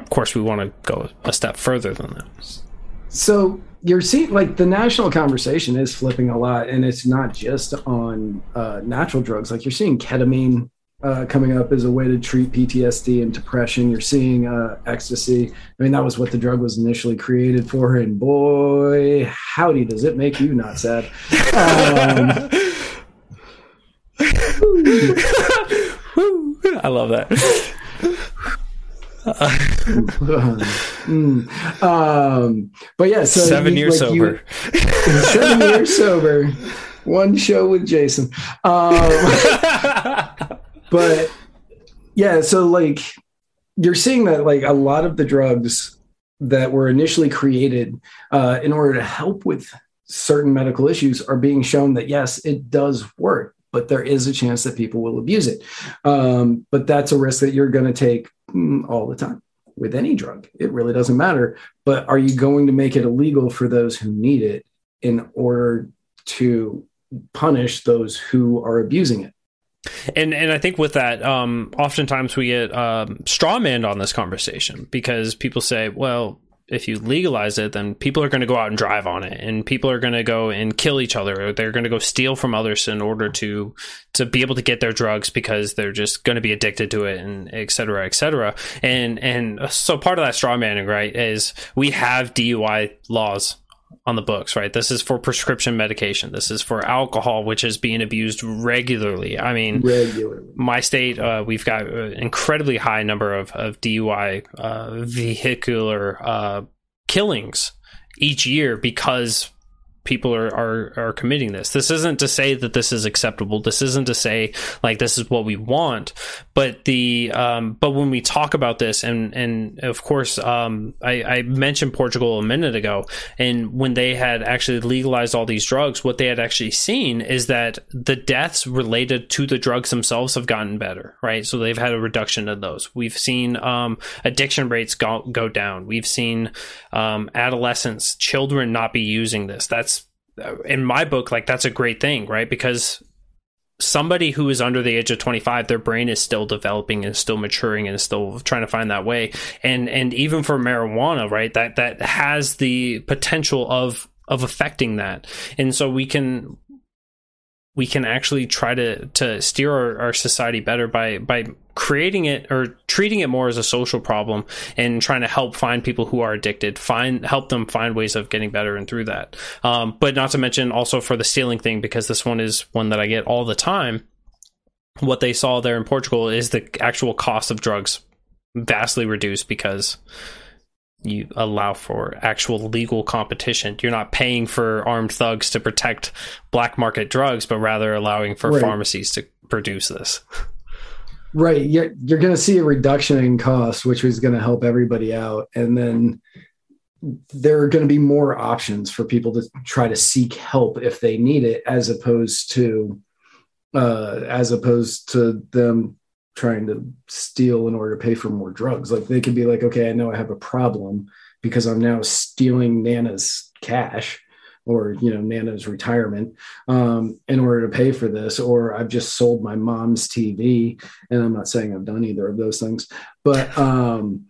of course we want to go a step further than that. So you're seeing like the national conversation is flipping a lot, and it's not just on uh, natural drugs. Like you're seeing ketamine uh, coming up as a way to treat PTSD and depression. You're seeing uh, ecstasy. I mean, that was what the drug was initially created for, and boy, howdy, does it make you not sad. Um, I love that. mm. um, but yeah, so seven years like sober. You, seven years sober. One show with Jason. Um, but yeah, so like you're seeing that like a lot of the drugs that were initially created uh, in order to help with certain medical issues are being shown that yes, it does work, but there is a chance that people will abuse it. Um, but that's a risk that you're going to take all the time with any drug. It really doesn't matter. But are you going to make it illegal for those who need it in order to punish those who are abusing it? And and I think with that, um, oftentimes we get um, strawmanned on this conversation because people say, well, if you legalize it, then people are going to go out and drive on it, and people are going to go and kill each other, they're going to go steal from others in order to to be able to get their drugs because they're just going to be addicted to it, and et cetera, et cetera. And and so part of that straw manning, right, is we have DUI laws on the books, right? This is for prescription medication. This is for alcohol, which is being abused regularly. I mean, regularly. My state, uh, we've got an incredibly high number of, of DUI uh, vehicular uh, killings each year because people are, are are committing this. This isn't to say that this is acceptable. This isn't to say like this is what we want. But the um, but when we talk about this, and and of course, um, I, I mentioned Portugal a minute ago, and when they had actually legalized all these drugs, what they had actually seen is that the deaths related to the drugs themselves have gotten better, right? So they've had a reduction in those. We've seen um, addiction rates go go down. We've seen um, adolescents, children not be using this. That's in my book, like that's a great thing, right? Because somebody who is under the age of 25 their brain is still developing and still maturing and still trying to find that way and and even for marijuana right that that has the potential of of affecting that and so we can we can actually try to to steer our, our, society better by by creating it or treating it more as a social problem and trying to help find people who are addicted find help them find ways of getting better and through that. Um, but not to mention also for the stealing thing because this one is one that i get all the time. What they saw there in portugal is the actual cost of drugs vastly reduced because you allow for actual legal competition. You're not paying for armed thugs to protect black market drugs, but rather allowing for right. pharmacies to produce this. Right. You're, you're going to see a reduction in cost, which is going to help everybody out. And then there are going to be more options for people to try to seek help if they need it, as opposed to, uh, as opposed to them trying to steal in order to pay for more drugs. Like they could be like, okay, I know I have a problem because I'm now stealing Nana's cash or you know Nana's retirement um, in order to pay for this, or I've just sold my mom's TV, and I'm not saying I've done either of those things, but um,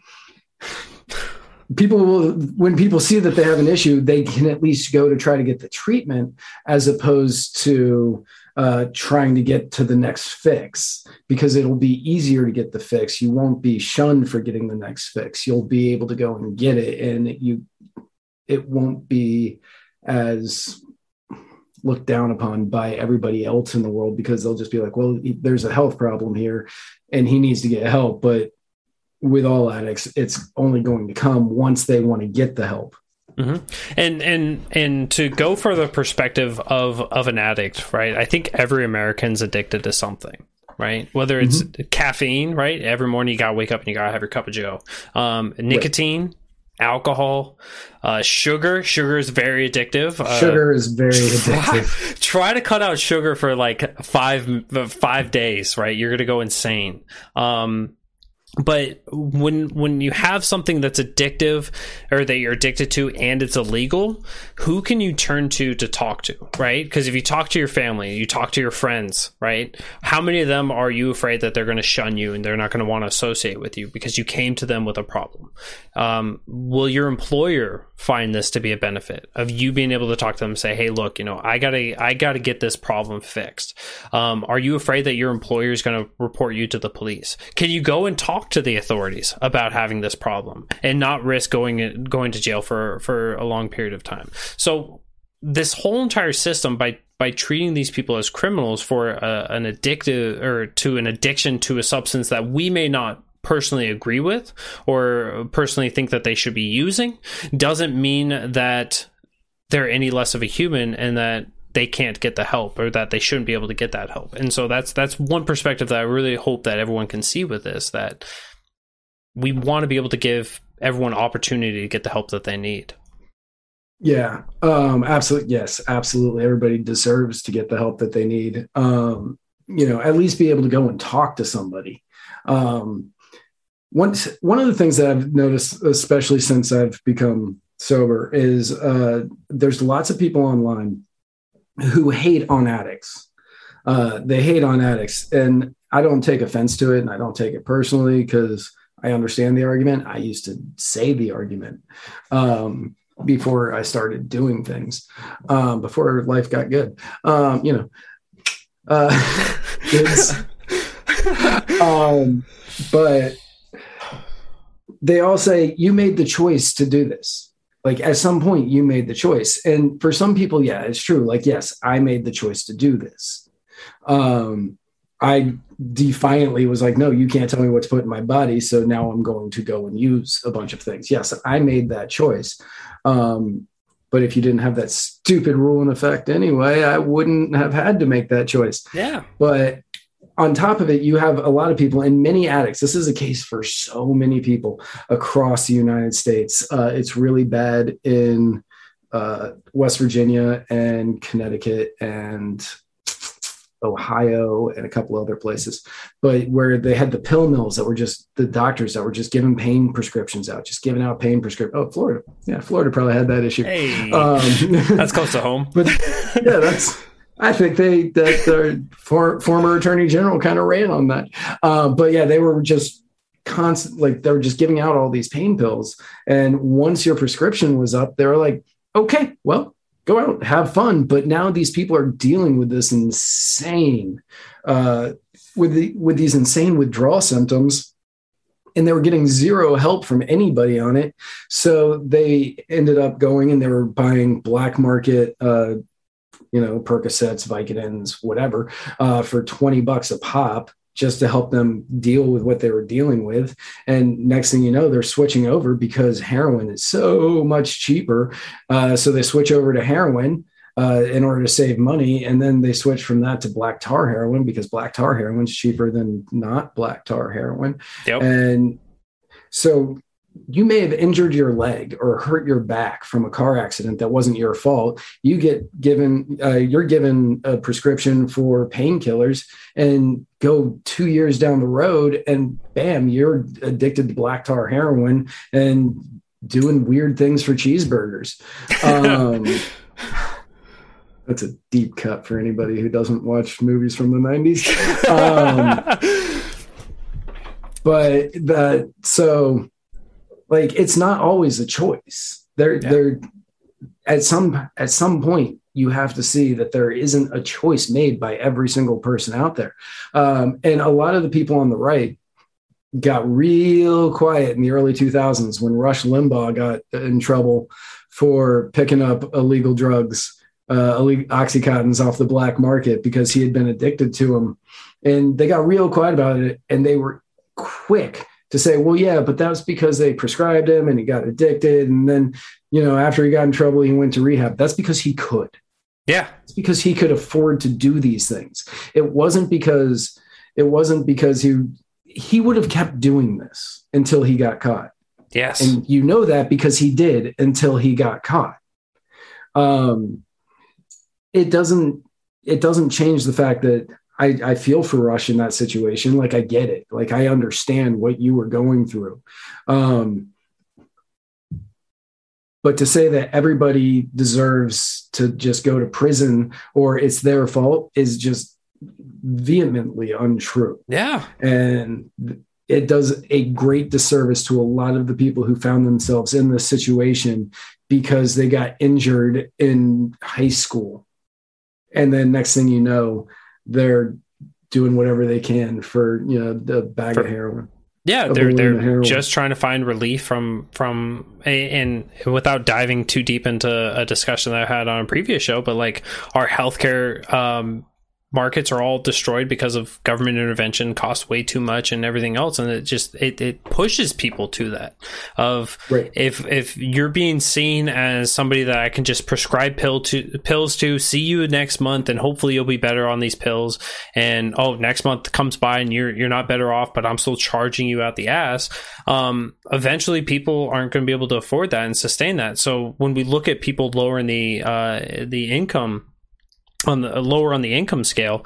people will when people see that they have an issue, they can at least go to try to get the treatment as opposed to uh, trying to get to the next fix because it'll be easier to get the fix. You won't be shunned for getting the next fix. You'll be able to go and get it, and you it won't be as looked down upon by everybody else in the world because they'll just be like, well, there's a health problem here, and he needs to get help. But with all addicts, it's only going to come once they want to get the help. Mm-hmm. And and and to go for the perspective of of an addict, right? I think every American's addicted to something, right? Whether it's mm-hmm. caffeine, right? Every morning you gotta wake up and you gotta have your cup of Joe. Um, nicotine, right. alcohol, uh, sugar. Sugar is very addictive. Uh, sugar is very addictive. Try, try, to cut out sugar for like five five days, right? You're gonna go insane. Um, but when when you have something that's addictive or that you're addicted to and it's illegal who can you turn to to talk to right? Because if you talk to your family you talk to your friends right? How many of them are you afraid that they're going to shun you and they're not going to want to associate with you because you came to them with a problem? Um, will your employer find this to be a benefit of you being able to talk to them and say hey look you know i gotta i gotta get this problem fixed um, are you afraid that your employer is going to report you to the police can you go and talk to the authorities about having this problem and not risk going going to jail for for a long period of time. So this whole entire system by by treating these people as criminals for a, an addictive or to an addiction to a substance that we may not personally agree with or personally think that they should be using doesn't mean that they're any less of a human and that they can't get the help or that they shouldn't be able to get that help. And so that's that's one perspective that I really hope that everyone can see with this that we want to be able to give everyone opportunity to get the help that they need. Yeah, um, absolutely. Yes, absolutely. Everybody deserves to get the help that they need. Um, you know, at least be able to go and talk to somebody. Um, one one of the things that I've noticed, especially since I've become sober, is uh, there's lots of people online who hate on addicts. Uh, they hate on addicts, and I don't take offense to it, and I don't take it personally because I understand the argument. I used to say the argument um, before I started doing things, um, before life got good. Um, you know, uh, um, but they all say you made the choice to do this. Like at some point, you made the choice, and for some people, yeah, it's true. Like yes, I made the choice to do this. Um, I defiantly was like, no, you can't tell me what to put in my body. So now I'm going to go and use a bunch of things. Yes, I made that choice. Um, but if you didn't have that stupid rule in effect anyway, I wouldn't have had to make that choice. Yeah. But on top of it, you have a lot of people and many addicts. This is a case for so many people across the United States. Uh, it's really bad in uh, West Virginia and Connecticut and Ohio and a couple other places, but where they had the pill mills that were just the doctors that were just giving pain prescriptions out, just giving out pain prescription. Oh, Florida, yeah, Florida probably had that issue. Hey, um, that's close to home. But yeah, that's. I think they that their for, former attorney general kind of ran on that. Uh, but yeah, they were just constant, like they were just giving out all these pain pills. And once your prescription was up, they were like, okay, well, go out have fun but now these people are dealing with this insane uh, with the with these insane withdrawal symptoms and they were getting zero help from anybody on it so they ended up going and they were buying black market uh, you know percocets vicodins whatever uh, for 20 bucks a pop just to help them deal with what they were dealing with. And next thing you know, they're switching over because heroin is so much cheaper. Uh, so they switch over to heroin. Uh, in order to save money, and then they switch from that to black tar heroin because black tar heroin is cheaper than not black tar heroin. Yep. And so you may have injured your leg or hurt your back from a car accident that wasn't your fault. You get given uh, you're given a prescription for painkillers and go two years down the road and bam you're addicted to black tar heroin and doing weird things for cheeseburgers. Um, that's a deep cut for anybody who doesn't watch movies from the 90s um, but that so like it's not always a choice. There yeah. there at some at some point you have to see that there isn't a choice made by every single person out there. Um, and a lot of the people on the right got real quiet in the early 2000s when rush limbaugh got in trouble for picking up illegal drugs uh, oxycontins off the black market because he had been addicted to them and they got real quiet about it and they were quick to say, well, yeah, but that's because they prescribed him and he got addicted. And then, you know, after he got in trouble, he went to rehab. That's because he could. Yeah. It's because he could afford to do these things. It wasn't because it wasn't because he he would have kept doing this until he got caught. Yes. And you know that because he did until he got caught. Um it doesn't it doesn't change the fact that I, I feel for Rush in that situation. Like I get it. Like I understand what you were going through. Um, but to say that everybody deserves to just go to prison or it's their fault is just vehemently untrue. Yeah. And it does a great disservice to a lot of the people who found themselves in this situation because they got injured in high school. And then next thing you know, they're doing whatever they can for you know the bag for, of heroin. Yeah, they're they're just trying to find relief from from a, and without diving too deep into a discussion that I had on a previous show, but like our healthcare um, markets are all destroyed because of government intervention costs way too much and everything else. And it just it, it pushes people to that of Right. if if you're being seen as somebody that I can just prescribe pill to pills to see you next month and hopefully you'll be better on these pills. And oh next month comes by and you're you're not better off but I'm still charging you out the ass. Um eventually people aren't going to be able to afford that and sustain that. So when we look at people lowering the uh the income on the lower on the income scale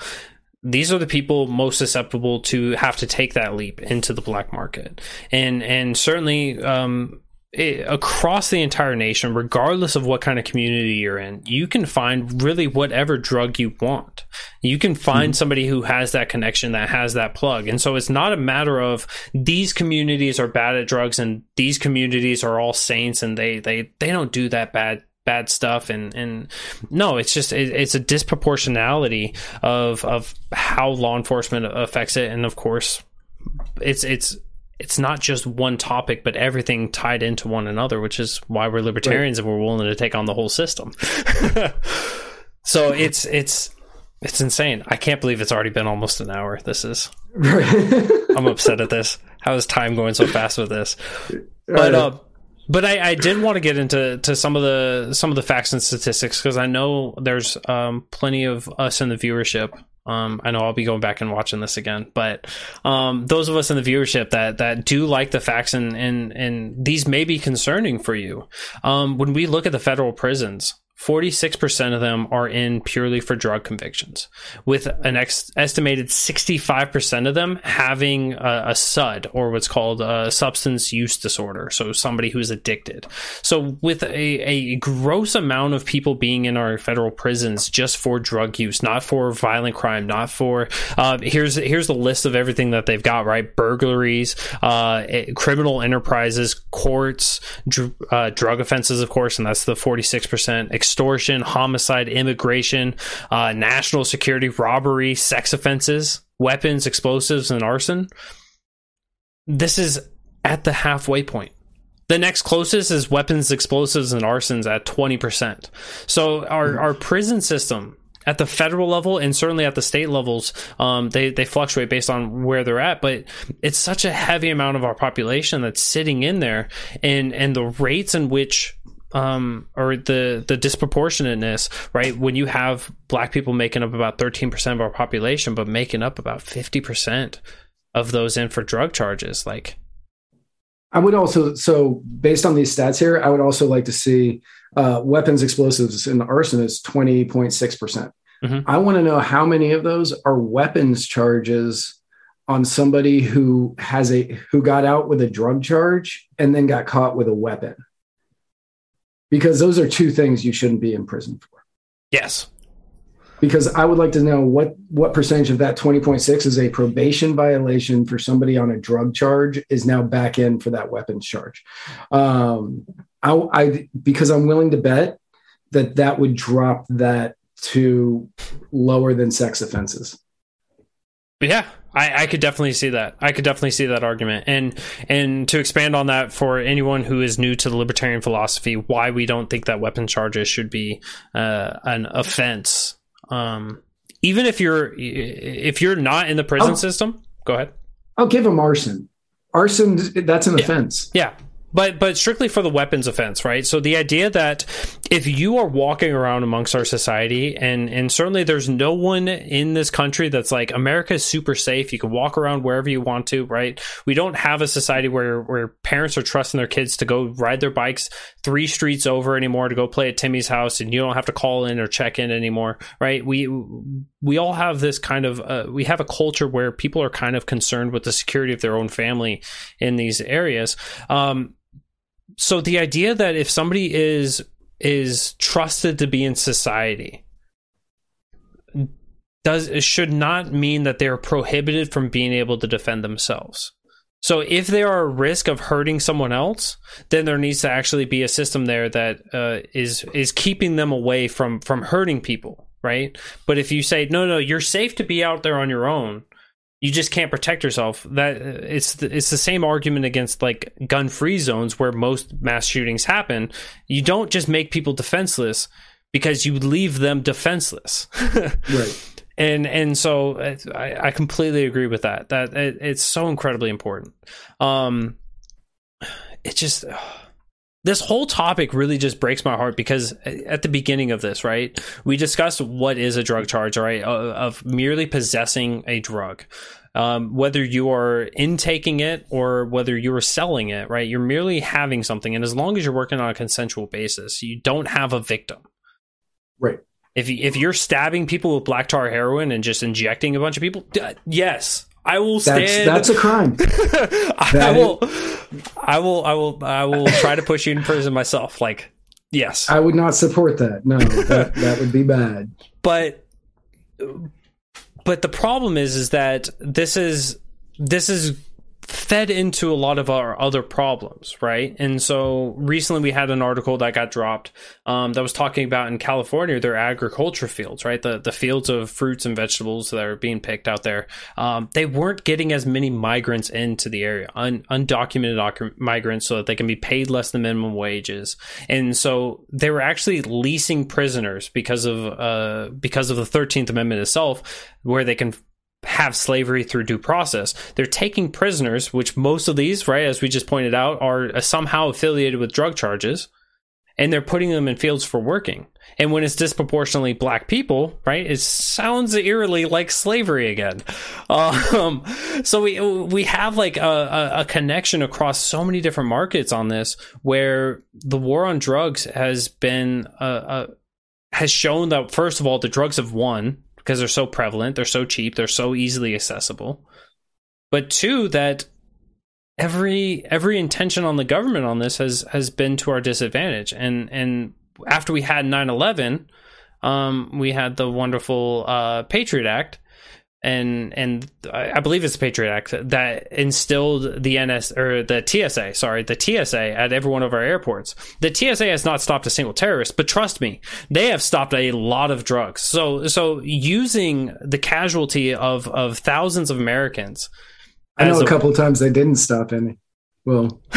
these are the people most susceptible to have to take that leap into the black market. And and certainly um it, across the entire nation regardless of what kind of community you're in you can find really whatever drug you want. You can find somebody who has that connection that has that plug. And so it's not a matter of these communities are bad at drugs and these communities are all saints and they they they don't do that bad bad stuff. And and no it's just it, it's a disproportionality of of how law enforcement affects it. And of course it's it's it's not just one topic but everything tied into one another which is why we're libertarians and we're willing to take on the whole system. So it's it's it's insane. I can't believe it's already been almost an hour. This is i'm upset at this. How is time going so fast with this? But uh, but I, I did want to get into to some of the some of the facts and statistics because I know there's um, plenty of us in the viewership. Um, I know I'll be going back and watching this again, but um, those of us in the viewership that that do like the facts and and and these may be concerning for you. Um, when we look at the federal prisons, 46% of them are in purely for drug convictions, with an ex- estimated 65% of them having a, a SUD or what's called a substance use disorder. So, somebody who's addicted. So, with a, a gross amount of people being in our federal prisons just for drug use, not for violent crime, not for, uh, here's, here's the list of everything that they've got, right? Burglaries, uh, eh, criminal enterprises, courts, dr- uh, drug offenses, of course, and that's the 46%, extortion, homicide, immigration, uh, national security, robbery, sex offenses, weapons, explosives, and arson. This is at the halfway point. The next closest is weapons, explosives, and arsons at 20%. So our, our prison system at the federal level and certainly at the state levels, um, they, they fluctuate based on where they're at, but it's such a heavy amount of our population that's sitting in there and, and the rates in which um, or the the disproportionateness, right? When you have black people making up about 13% of our population, but making up about 50% of those in for drug charges, like I would also, so based on these stats here, I would also like to see uh, weapons, explosives, and arson is 20.6%. percent Mhm. I want to know how many of those are weapons charges on somebody who has a who got out with a drug charge and then got caught with a weapon. Because those are two things you shouldn't be in prison for. yes, Because I would like to know what what percentage of that 20.6 is a probation violation for somebody on a drug charge is now back in for that weapons charge. Um, I, I because I'm willing to bet that that would drop that to lower than sex offenses. But yeah, I, I could definitely see that. I could definitely see that argument. And and to expand on that for anyone who is new to the libertarian philosophy, why we don't think that weapon charges should be uh, an offense. Um, even if you're if you're not in the prison Oh. system, go ahead. I'll give them arson. Arson that's an Yeah. offense. Yeah. But but strictly for the weapons offense, right? So the idea that if you are walking around amongst our society and and certainly there's no one in this country that's like America is super safe. You can walk around wherever you want to, right? We don't have a society where where parents are trusting their kids to go ride their bikes 3 streets over anymore to go play at Timmy's house and you don't have to call in or check in anymore, right? We we all have this kind of uh, we have a culture where people are kind of concerned with the security of their own family in these areas. Um, so the idea that if somebody is is trusted to be in society does should not mean that they're prohibited from being able to defend themselves. So if they are a risk of hurting someone else, then there needs to actually be a system there that uh, is is keeping them away from from hurting people, right? But if you say no, no, you're safe to be out there on your own, you just can't protect yourself. That it's the, it's the same argument against like gun free zones where most mass shootings happen. You don't just make people defenseless because you leave them defenseless. Right. and and so I, I completely agree with that. That it, it's so incredibly important. Um, it just this whole topic really just breaks my heart because at the beginning of this, right, we discussed what is a drug charge, right, of merely possessing a drug. Um, whether you are intaking it or whether you are selling it, right, you're merely having something, and as long as you're working on a consensual basis, you don't have a victim. Right. If you, if you're stabbing people with black tar heroin and just injecting a bunch of people, yes, I will stand. That's, that's a crime. I, that will. I will. I will. I will try to push you in prison myself. Like, yes. I would not support that. No, that, that would be bad. But, but the problem is, is that this is this is fed into a lot of our other problems, right? And so recently we had an article that got dropped um, that was talking about in California their agriculture fields, right? The the fields of fruits and vegetables that are being picked out there. Um, they weren't getting as many migrants into the area, un- undocumented doc- migrants, so that they can be paid less than minimum wages. And so they were actually leasing prisoners because of uh, because of the Thirteenth Amendment itself, where they can have slavery through due process. They're taking prisoners, which most of these, right, as we just pointed out, are somehow affiliated with drug charges, and they're putting them in fields for working. And when it's disproportionately black people, right, it sounds eerily like slavery again. Um, so we we have like a, a, connection across so many different markets on this, where the war on drugs has been uh, uh, has shown that first of all the drugs have won because they're so prevalent, they're so cheap, they're so easily accessible. But two, that every every intention on the government on this has has been to our disadvantage. And and after we had 9-11, um, we had the wonderful uh, Patriot Act, and and I believe it's the Patriot Act that instilled the NS or the TSA, sorry, the TSA at every one of our airports. The TSA has not stopped a single terrorist, but trust me, they have stopped a lot of drugs. So so using the casualty of of thousands of Americans. I know a, a couple of times they didn't stop any. Well,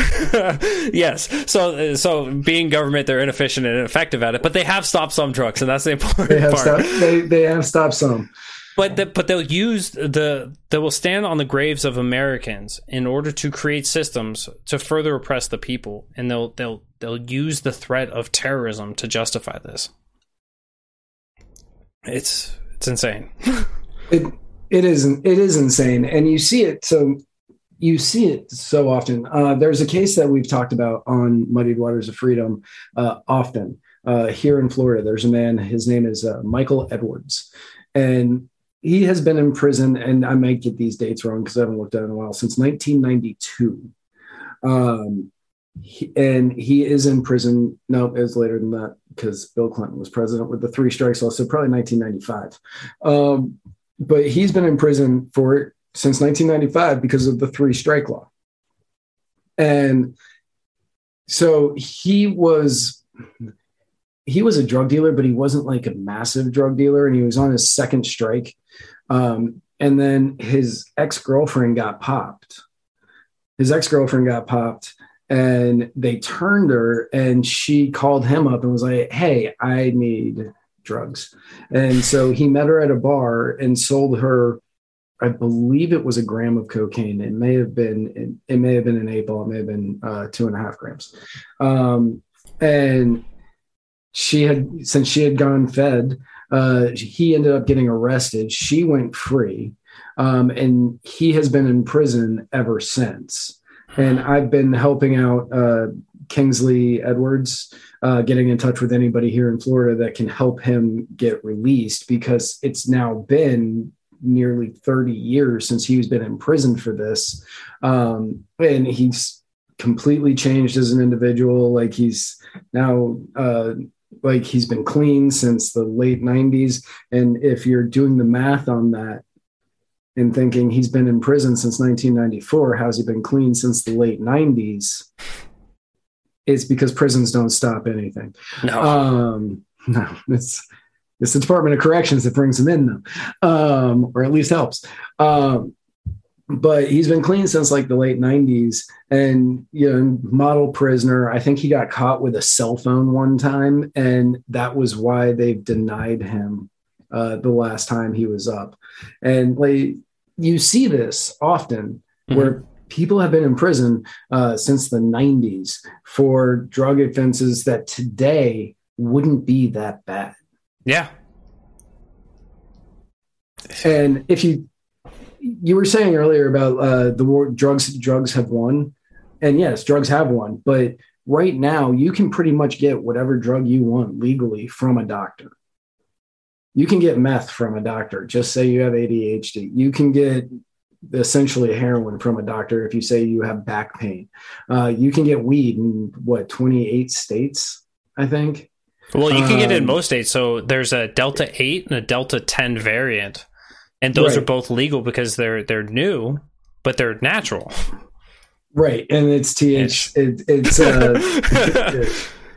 yes. So, so being government, they're inefficient and ineffective at it, but they have stopped some drugs, and that's the important they have part. Stopped, they they have stopped some. But the, but they'll use the they will stand on the graves of Americans in order to create systems to further oppress the people, and they'll they'll they'll use the threat of terrorism to justify this. It's it's insane. it it is it is insane, and you see it so you see it so often. Uh, there's a case that we've talked about on Muddied Waters of Freedom uh, often uh, here in Florida. There's a man. His name is uh, Michael Edwards, and he has been in prison, and I might get these dates wrong because I haven't looked at it in a while, since 1992. Um, he, and he is in prison. No, it's later than that because Bill Clinton was president with the three strikes law, so probably 1995. Um, but he's been in prison for since 1995 because of the three strike law. And so he was he was a drug dealer, but he wasn't like a massive drug dealer, and he was on his second strike. Um, and then his ex girlfriend got popped. His ex girlfriend got popped, and they turned her, and she called him up and was like, "Hey, I need drugs." And so he met her at a bar and sold her. I believe it was a gram of cocaine. It may have been. It, may have been an eight ball. It may have been uh, two and a half grams. Um, and she had since she had gone fed uh, he ended up getting arrested. She went free. Um, and he has been in prison ever since. And i've been helping out uh, kingsley edwards uh, getting in touch with anybody here in florida that can help him get released because it's now been nearly 30 years since he's been in prison for this. Um, and he's completely changed as an individual. Like he's now uh, like he's been clean since the late 90s and if you're doing the math on that and thinking he's been in prison since 1994 how's he been clean since the late 90s it's because prisons don't stop anything. No. Um no it's it's the department of corrections that brings him in though. Um or at least helps. Um but he's been clean since like the late 90s and you know model prisoner i think he got caught with a cell phone one time and that was why they've denied him uh, the last time he was up, and like you see this often Mhm. where people have been in prison uh, since the 90s for drug offenses that today wouldn't be that bad. Yeah. And if you you were saying earlier about uh, the war drugs drugs have won, and yes, drugs have won, but right now you can pretty much get whatever drug you want legally from a doctor. You can get meth from a doctor. Just say you have ADHD. You can get essentially heroin from a doctor if you say you have back pain. Uh, you can get weed in what 28 states, I think. Well, you can get it in Um, most states. So there's a Delta 8 and a Delta 10 variant. And those Right. are both legal because they're they're new, but they're natural. Right, and it's th. It, it's uh,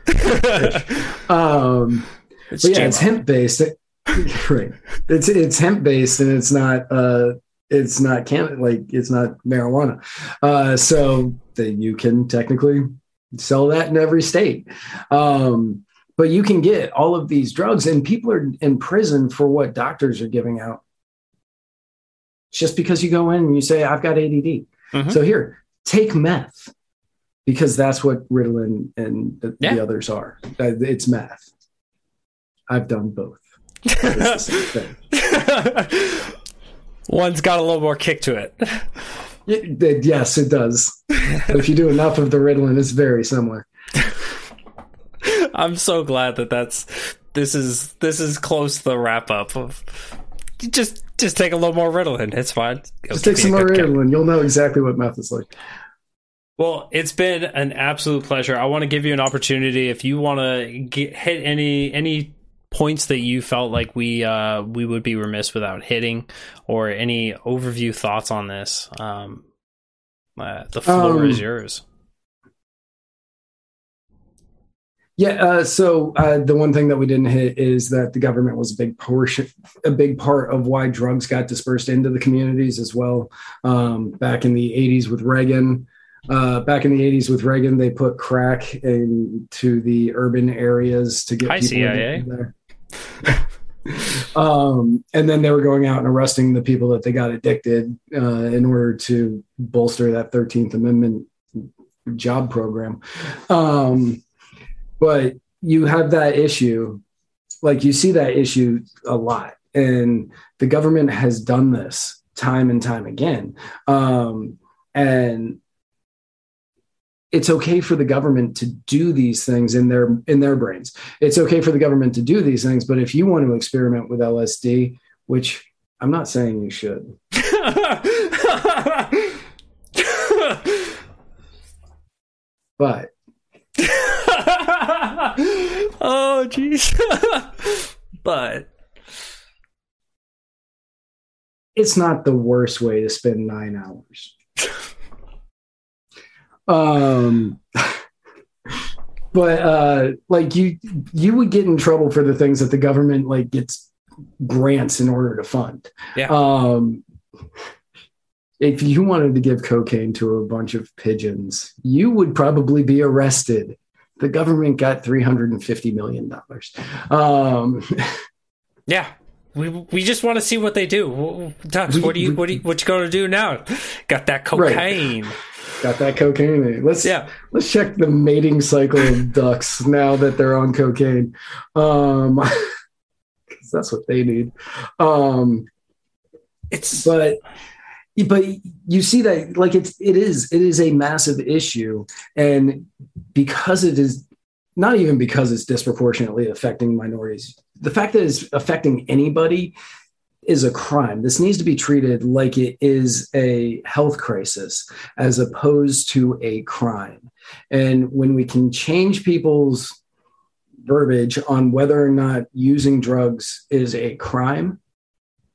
um, It's but yeah, it's hemp based. Right, it's it's hemp based, and it's not uh, it's not can like it's not marijuana. Uh, so that you can technically sell that in every state. Um, but you can get all of these drugs, and people are in prison for what doctors are giving out. Just because you go in and you say, "I've got ADD," Mhm. so here, take meth, because that's what Ritalin and the, Yeah. the others are. Uh, It's meth. I've done both. It's the same thing. One's got a little more kick to it. Th- Yes, it does. But if you do enough of the Ritalin, it's very similar. I'm so glad that that's this is this is close to the wrap up of just just take a little more Ritalin. It's fine. It'll Just take some more good kick. You'll know exactly what meth is like. Well, it's been an absolute pleasure. I want to give you an opportunity if you want to get, hit any any points that you felt like we uh, we would be remiss without hitting, or any overview thoughts on this. Um, uh, the floor Um, is yours. Yeah. Uh, so uh, the one thing that we didn't hit is that the government was a big portion, a big part of why drugs got dispersed into the communities as well. Um, back in the '80s with Reagan, uh, back in the '80s with Reagan, they put crack into the urban areas to get Hi, people CIA. there. um, and then they were going out and arresting the people that they got addicted uh, in order to bolster that 13th Amendment job program. Um, but you have that issue, like you see that issue a lot, and the government has done this time and time again. Um, and it's okay for the government to do these things in their in their brains. It's okay for the government to do these things, but if you want to experiment with LSD, which I'm not saying you should, but oh jeez. but it's not the worst way to spend nine hours. um, but uh, like you, you would get in trouble for the things that the government like gets grants in order to fund. Yeah. Um, if you wanted to give cocaine to a bunch of pigeons, you would probably be arrested. The government got three hundred and fifty million dollars. Um, yeah. We, we just want to see what they do. Dux, We- what do you what do you, what you going to do now? Got that cocaine. got that cocaine. Let's Yeah. let's check the mating cycle of ducks now that they're on cocaine um, because that's what they need um It's but but you see that like it's it is it is a massive issue. And because it is not even because it's disproportionately affecting minorities the fact that it's affecting anybody is a crime. This needs to be treated like it is a health crisis as opposed to a crime. And when we can change people's verbiage on whether or not using drugs is a crime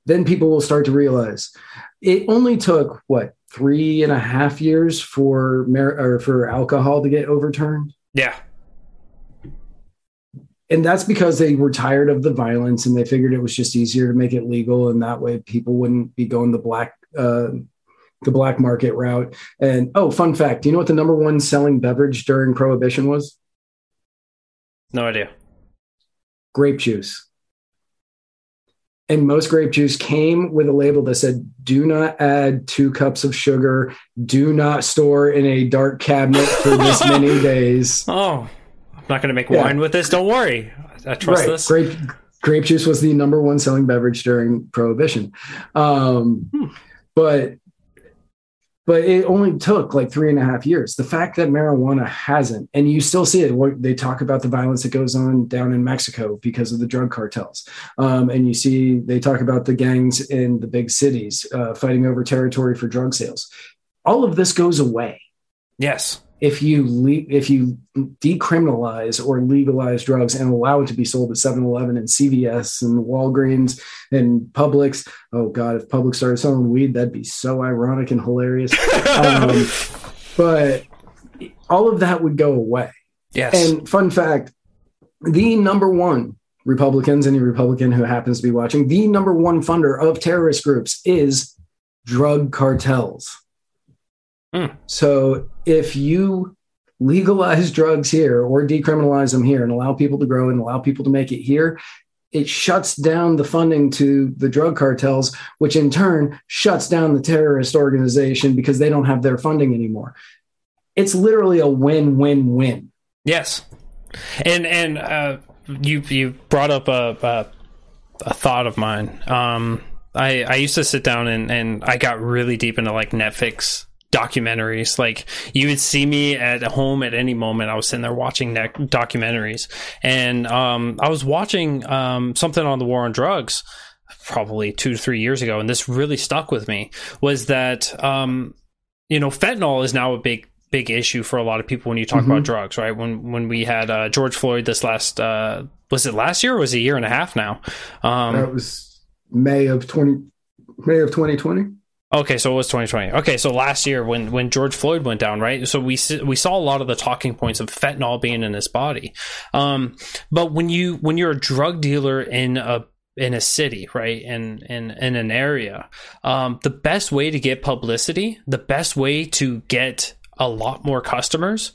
then people will start to realize it only took what three and a half years for mar- or for alcohol to get overturned yeah. and that's because they were tired of the violence and they figured it was just easier to make it legal and that way people wouldn't be going the black uh, the black market route and oh fun fact do you know what the number one selling beverage during prohibition was No idea. grape juice and most grape juice came with a label that said do not add two cups of sugar do not store in a dark cabinet for this many days oh i'm not going to make yeah. wine with this don't worry i trust right. this grape grape juice was the number one selling beverage during prohibition um, hmm. but but it only took like three and a half years. The fact that marijuana hasn't, and you still see it, they talk about the violence that goes on down in Mexico because of the drug cartels. Um, and you see, they talk about the gangs in the big cities uh, fighting over territory for drug sales. All of this goes away. Yes if you le- if you decriminalize or legalize drugs and allow it to be sold at 7-Eleven and CVS and Walgreens and Publix, oh god, if Publix started selling weed, that'd be so ironic and hilarious. um, but all of that would go away. Yes. And fun fact, the number one Republicans, any Republican who happens to be watching, the number one funder of terrorist groups is drug cartels. Mm. So if you legalize drugs here or decriminalize them here and allow people to grow and allow people to make it here, it shuts down the funding to the drug cartels, which in turn shuts down the terrorist organization because they don't have their funding anymore. It's literally a win-win-win. Yes, and and uh, you you brought up a, a, a thought of mine. Um, I I used to sit down and and I got really deep into like Netflix documentaries. Like you would see me at home at any moment. I was sitting there watching documentaries, and um, I was watching um, something on the war on drugs probably two to three years ago, and this really stuck with me. Was that um, you know fentanyl is now a big big issue for a lot of people when you talk mm-hmm. about drugs, right? When when we had uh, George Floyd this last uh, was it last year or was it a year and a half now? Um, that was May of twenty May of twenty twenty. Okay, so it was 2020. Okay, so last year when when George Floyd went down, right? So we we saw a lot of the talking points of fentanyl being in his body. Um, but when you when you're a drug dealer in a in a city, right, in in in an area, um, the best way to get publicity, the best way to get a lot more customers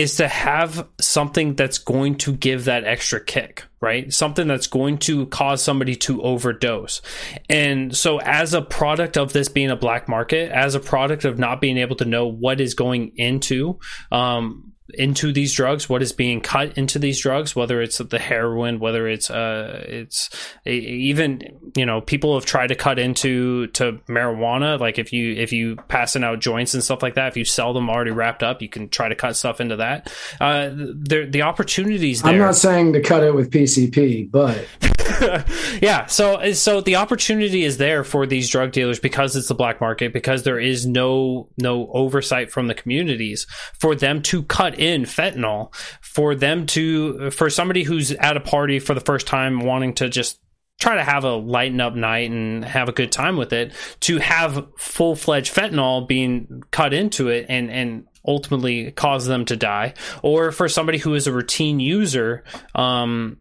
is to have something that's going to give that extra kick, right? Something that's going to cause somebody to overdose. And so, as a product of this being a black market, as a product of not being able to know what is going into, um, into these drugs, what is being cut into these drugs, whether it's the heroin, whether it's uh, it's even you know people have tried to cut into to marijuana. Like if you if you passing out joints and stuff like that, if you sell them already wrapped up, you can try to cut stuff into that. Uh, the the opportunities. There. I'm not saying to cut it with PCP, but yeah. So so the opportunity is there for these drug dealers because it's the black market because there is no no oversight from the communities for them to cut in fentanyl for them to for somebody who's at a party for the first time wanting to just try to have a lighten up night and have a good time with it to have full fledged fentanyl being cut into it and and ultimately cause them to die or for somebody who is a routine user um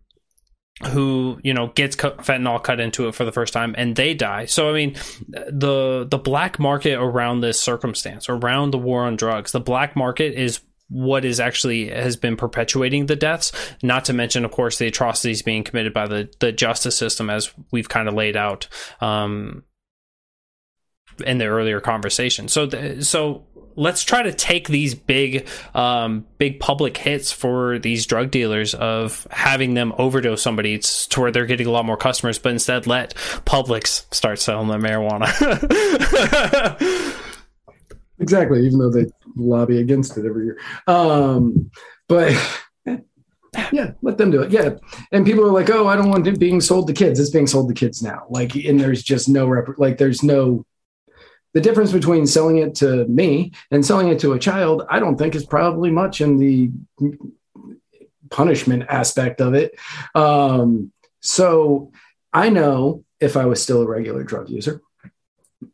who you know gets fentanyl cut into it for the first time and they die. So i mean the the black market around this circumstance around the war on drugs the black market is what is actually has been perpetuating the deaths not to mention of course the atrocities being committed by the the justice system as we've kind of laid out um in the earlier conversation. So the, so let's try to take these big um, big public hits for these drug dealers of having them overdose somebody to where they're getting a lot more customers but instead let Publix start selling their marijuana. Exactly even though they lobby against it every year. Um, but yeah let them do it. Yeah. And people are like oh i don't want it being sold to kids. It's being sold to kids now. Like and there's just no rep- like there's no the difference between selling it to me and selling it to a child, I don't think is probably much in the punishment aspect of it. Um, so I know if I was still a regular drug user,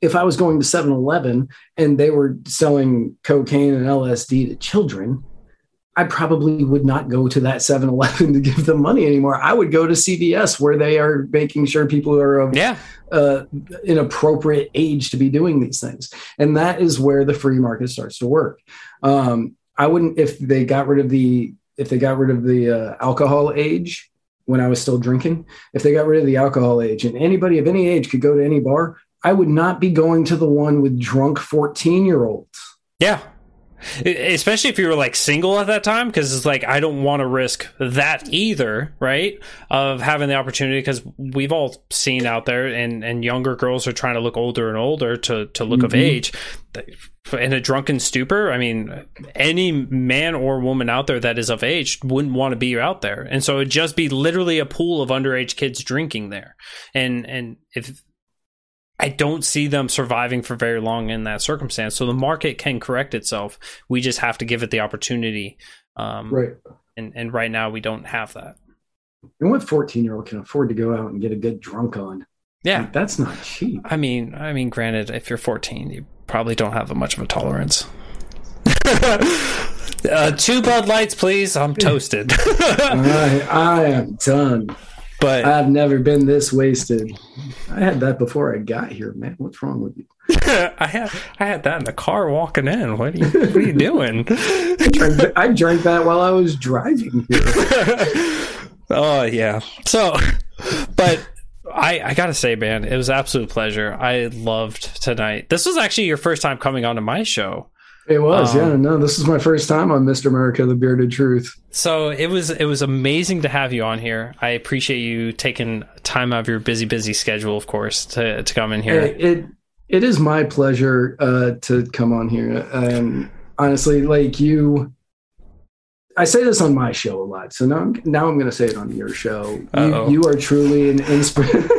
if I was going to 7 Eleven and they were selling cocaine and LSD to children, I probably would not go to that 7 Eleven to give them money anymore. I would go to CVS where they are making sure people are of yeah. uh, an appropriate age to be doing these things. And that is where the free market starts to work. Um, I wouldn't, if they got rid of the, if they got rid of the uh, alcohol age, when I was still drinking, if they got rid of the alcohol age and anybody of any age could go to any bar, I would not be going to the one with drunk 14 year olds. Yeah. Especially if you were like single at that time, because it's like, I don't want to risk that either, right? Of having the opportunity, because we've all seen out there, and, and younger girls are trying to look older and older to, to look mm-hmm. of age. In a drunken stupor, I mean, any man or woman out there that is of age wouldn't want to be out there. And so it'd just be literally a pool of underage kids drinking there. And, and if I don't see them surviving for very long in that circumstance. So the market can correct itself. We just have to give it the opportunity. Um, right. And and right now we don't have that. And what fourteen year old can afford to go out and get a good drunk on? Yeah, like, that's not cheap. I mean, I mean, granted, if you're fourteen, you probably don't have much of a tolerance. uh, two Bud Lights, please. I'm toasted. I, I am done. But I've never been this wasted. I had that before I got here, man. What's wrong with you? I had I had that in the car walking in. What are you What are you doing? I, drank, I drank that while I was driving here. oh yeah. So, but I, I gotta say, man, it was absolute pleasure. I loved tonight. This was actually your first time coming onto my show. It was, um, yeah. No, this is my first time on Mr. America: The Bearded Truth. So it was it was amazing to have you on here. I appreciate you taking time out of your busy, busy schedule, of course, to to come in here. It it, it is my pleasure uh, to come on here. And honestly, like you, I say this on my show a lot. So now I'm now I'm going to say it on your show. You, you, are truly an inspiration.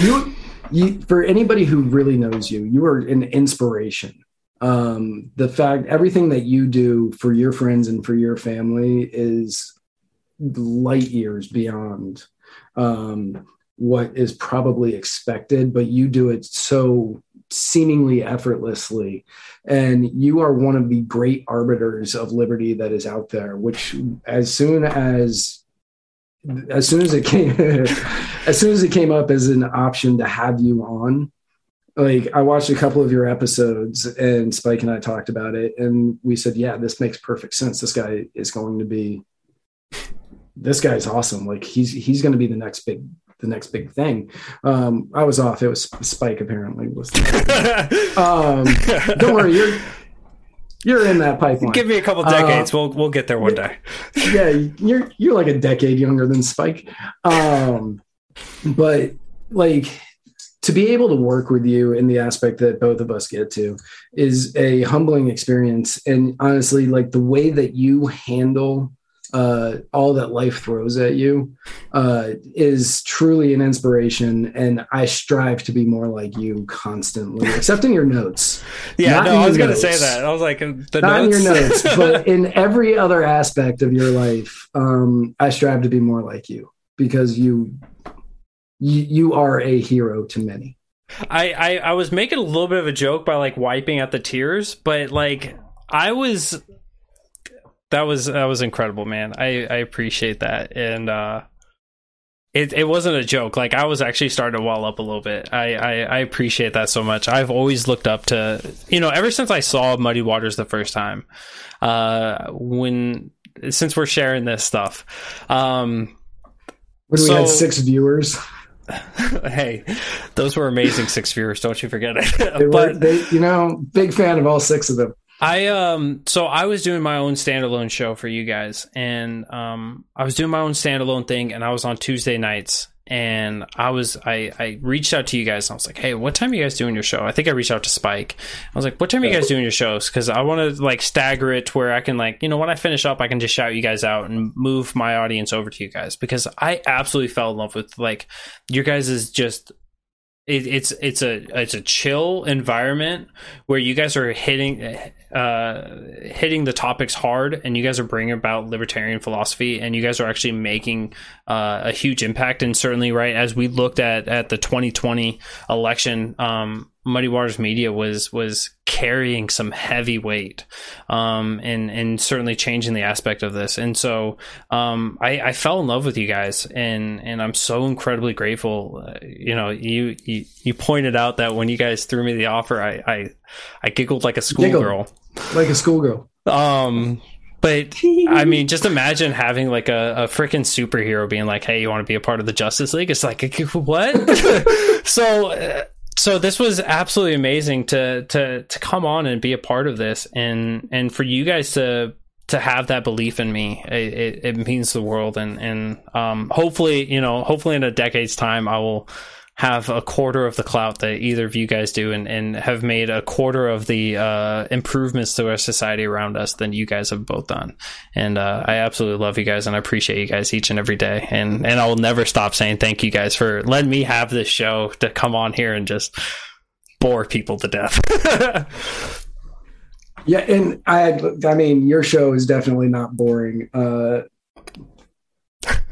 you you for anybody who really knows you, you are an inspiration um, the fact everything that you do for your friends and for your family is light years beyond um, what is probably expected, but you do it so seemingly effortlessly. And you are one of the great arbiters of liberty that is out there, which as soon as as soon as it came as soon as it came up as an option to have you on like I watched a couple of your episodes and Spike and I talked about it and we said, yeah, this makes perfect sense. This guy is going to be this guy's awesome. Like he's he's going to be the next big the next big thing. Um, I was off. It was Spike apparently was. um, don't worry, you're you're in that pipeline. Give me a couple decades. Uh, we'll we'll get there one day. yeah, you're you're like a decade younger than Spike. Um, but like to be able to work with you in the aspect that both of us get to is a humbling experience. And honestly like the way that you handle uh, all that life throws at you uh, is truly an inspiration. And i strive to be more like you constantly except in your notes. Yeah no i was going to say that. I was like the not notes? in your notes but in every other aspect of your life um, i strive to be more like you because you you, you are a hero to many. I, I I was making a little bit of a joke by like wiping at the tears, but like I was that was that was incredible, man. I I appreciate that, and uh, it it wasn't a joke. Like I was actually starting to wall up a little bit. I, I I appreciate that so much. I've always looked up to you know ever since I saw Muddy Waters the first time. Uh, when since we're sharing this stuff, um, when we so, had six viewers. hey, those were amazing six viewers. Don't you forget it. they but were, they, you know, big fan of all six of them. I um so I was doing my own standalone show for you guys, and um I was doing my own standalone thing, and I was on Tuesday nights, and I was I I reached out to you guys and I was like, hey, what time are you guys doing your show? I think I reached out to Spike. I was like, what time are you guys doing your shows? Because I want to like stagger it to where I can like you know when I finish up, I can just shout you guys out and move my audience over to you guys because I absolutely fell in love with like your guys is just it, it's it's a it's a chill environment where you guys are hitting uh, hitting the topics hard, and you guys are bringing about libertarian philosophy, and you guys are actually making uh, a huge impact. And certainly, right as we looked at at the 2020 election, um, Muddy Waters Media was was carrying some heavy weight, um, and and certainly changing the aspect of this. And so, um, I, I fell in love with you guys, and and I'm so incredibly grateful. Uh, you know, you, you you pointed out that when you guys threw me the offer, I I, I giggled like a schoolgirl, like a schoolgirl. Um, But I mean, just imagine having like a, a freaking superhero being like, "Hey, you want to be a part of the Justice League?" It's like, what? so, uh, so this was absolutely amazing to to to come on and be a part of this, and and for you guys to to have that belief in me, it, it, it means the world, and and um, hopefully, you know, hopefully in a decade's time, I will have a quarter of the clout that either of you guys do and, and have made a quarter of the uh, improvements to our society around us than you guys have both done. And uh, I absolutely love you guys and I appreciate you guys each and every day. And, and I will never stop saying thank you guys for letting me have this show to come on here and just bore people to death. yeah. And I, I mean, your show is definitely not boring. Uh,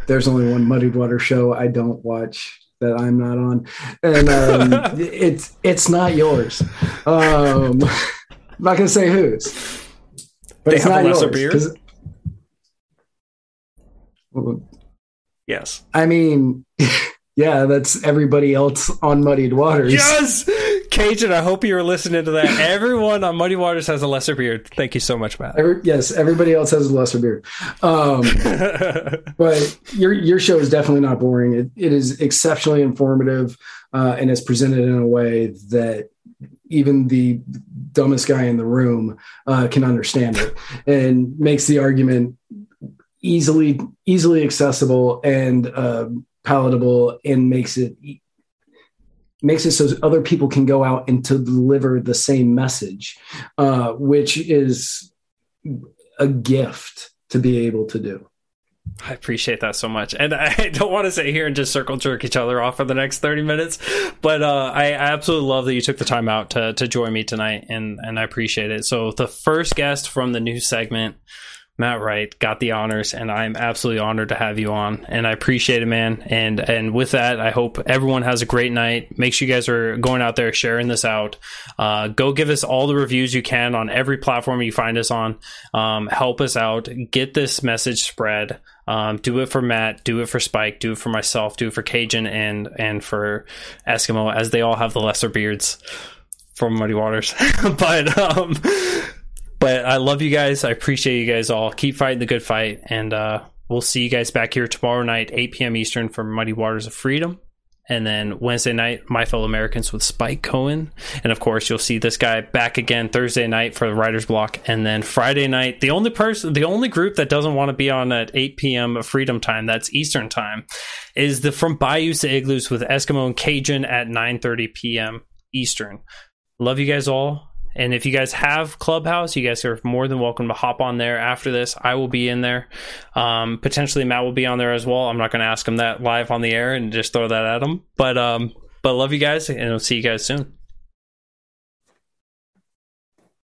there's only one Muddied Water show I don't watch that I'm not on, and um, it's it's not yours. Um, I'm not gonna say whose, but They it's have a not lesser yours. beard? 'cause- Well, yes. I mean, yeah, that's everybody else on Muddied Waters. Yes! Cajun, I hope you were listening to that. Everyone on Muddy Waters has a lesser beard. Thank you so much, Matt. Every, yes, everybody else has a lesser beard. Um, but your your show is definitely not boring. It, it is exceptionally informative, uh, and it's presented in a way that even the dumbest guy in the room uh, can understand it, and makes the argument easily easily accessible and uh, palatable, and makes it makes it so other people can go out and to deliver the same message, uh, which is a gift to be able to do. I appreciate that so much. And I don't want to sit here and just circle jerk each other off for the next 30 minutes, but uh, I absolutely love that you took the time out to, to join me tonight, and, and I appreciate it. So, the first guest from the new segment, Matt Wright, got the honors, and I'm absolutely honored to have you on, and I appreciate it, man. And and with that, I hope everyone has a great night. Make sure you guys are going out there sharing this out. Uh, go give us all the reviews you can on every platform you find us on. Um, help us out. Get this message spread. Um, do it for Matt. Do it for Spike. Do it for myself. Do it for Cajun and and for Eskimo, as they all have the lesser beards from Muddy Waters. but um, but I love you guys. I appreciate you guys all. Keep fighting the good fight, and uh, we'll see you guys back here tomorrow night, 8 p.m. Eastern, for Muddy Waters of Freedom. And then Wednesday night, My Fellow Americans with Spike Cohen. And of course, you'll see this guy back again Thursday night for the writer's block. And then Friday night, the only person, the only group that doesn't want to be on at 8 p.m. Of Freedom time, that's Eastern time, is the From Bayous to Igloos with Eskimo and Cajun at 9.30 p.m. Eastern. Love you guys all. And if you guys have Clubhouse, you guys are more than welcome to hop on there after this. I will be in there. Um, potentially Matt will be on there as well. I'm not going to ask him that live on the air and just throw that at him. But um, but love you guys, and I'll see you guys soon.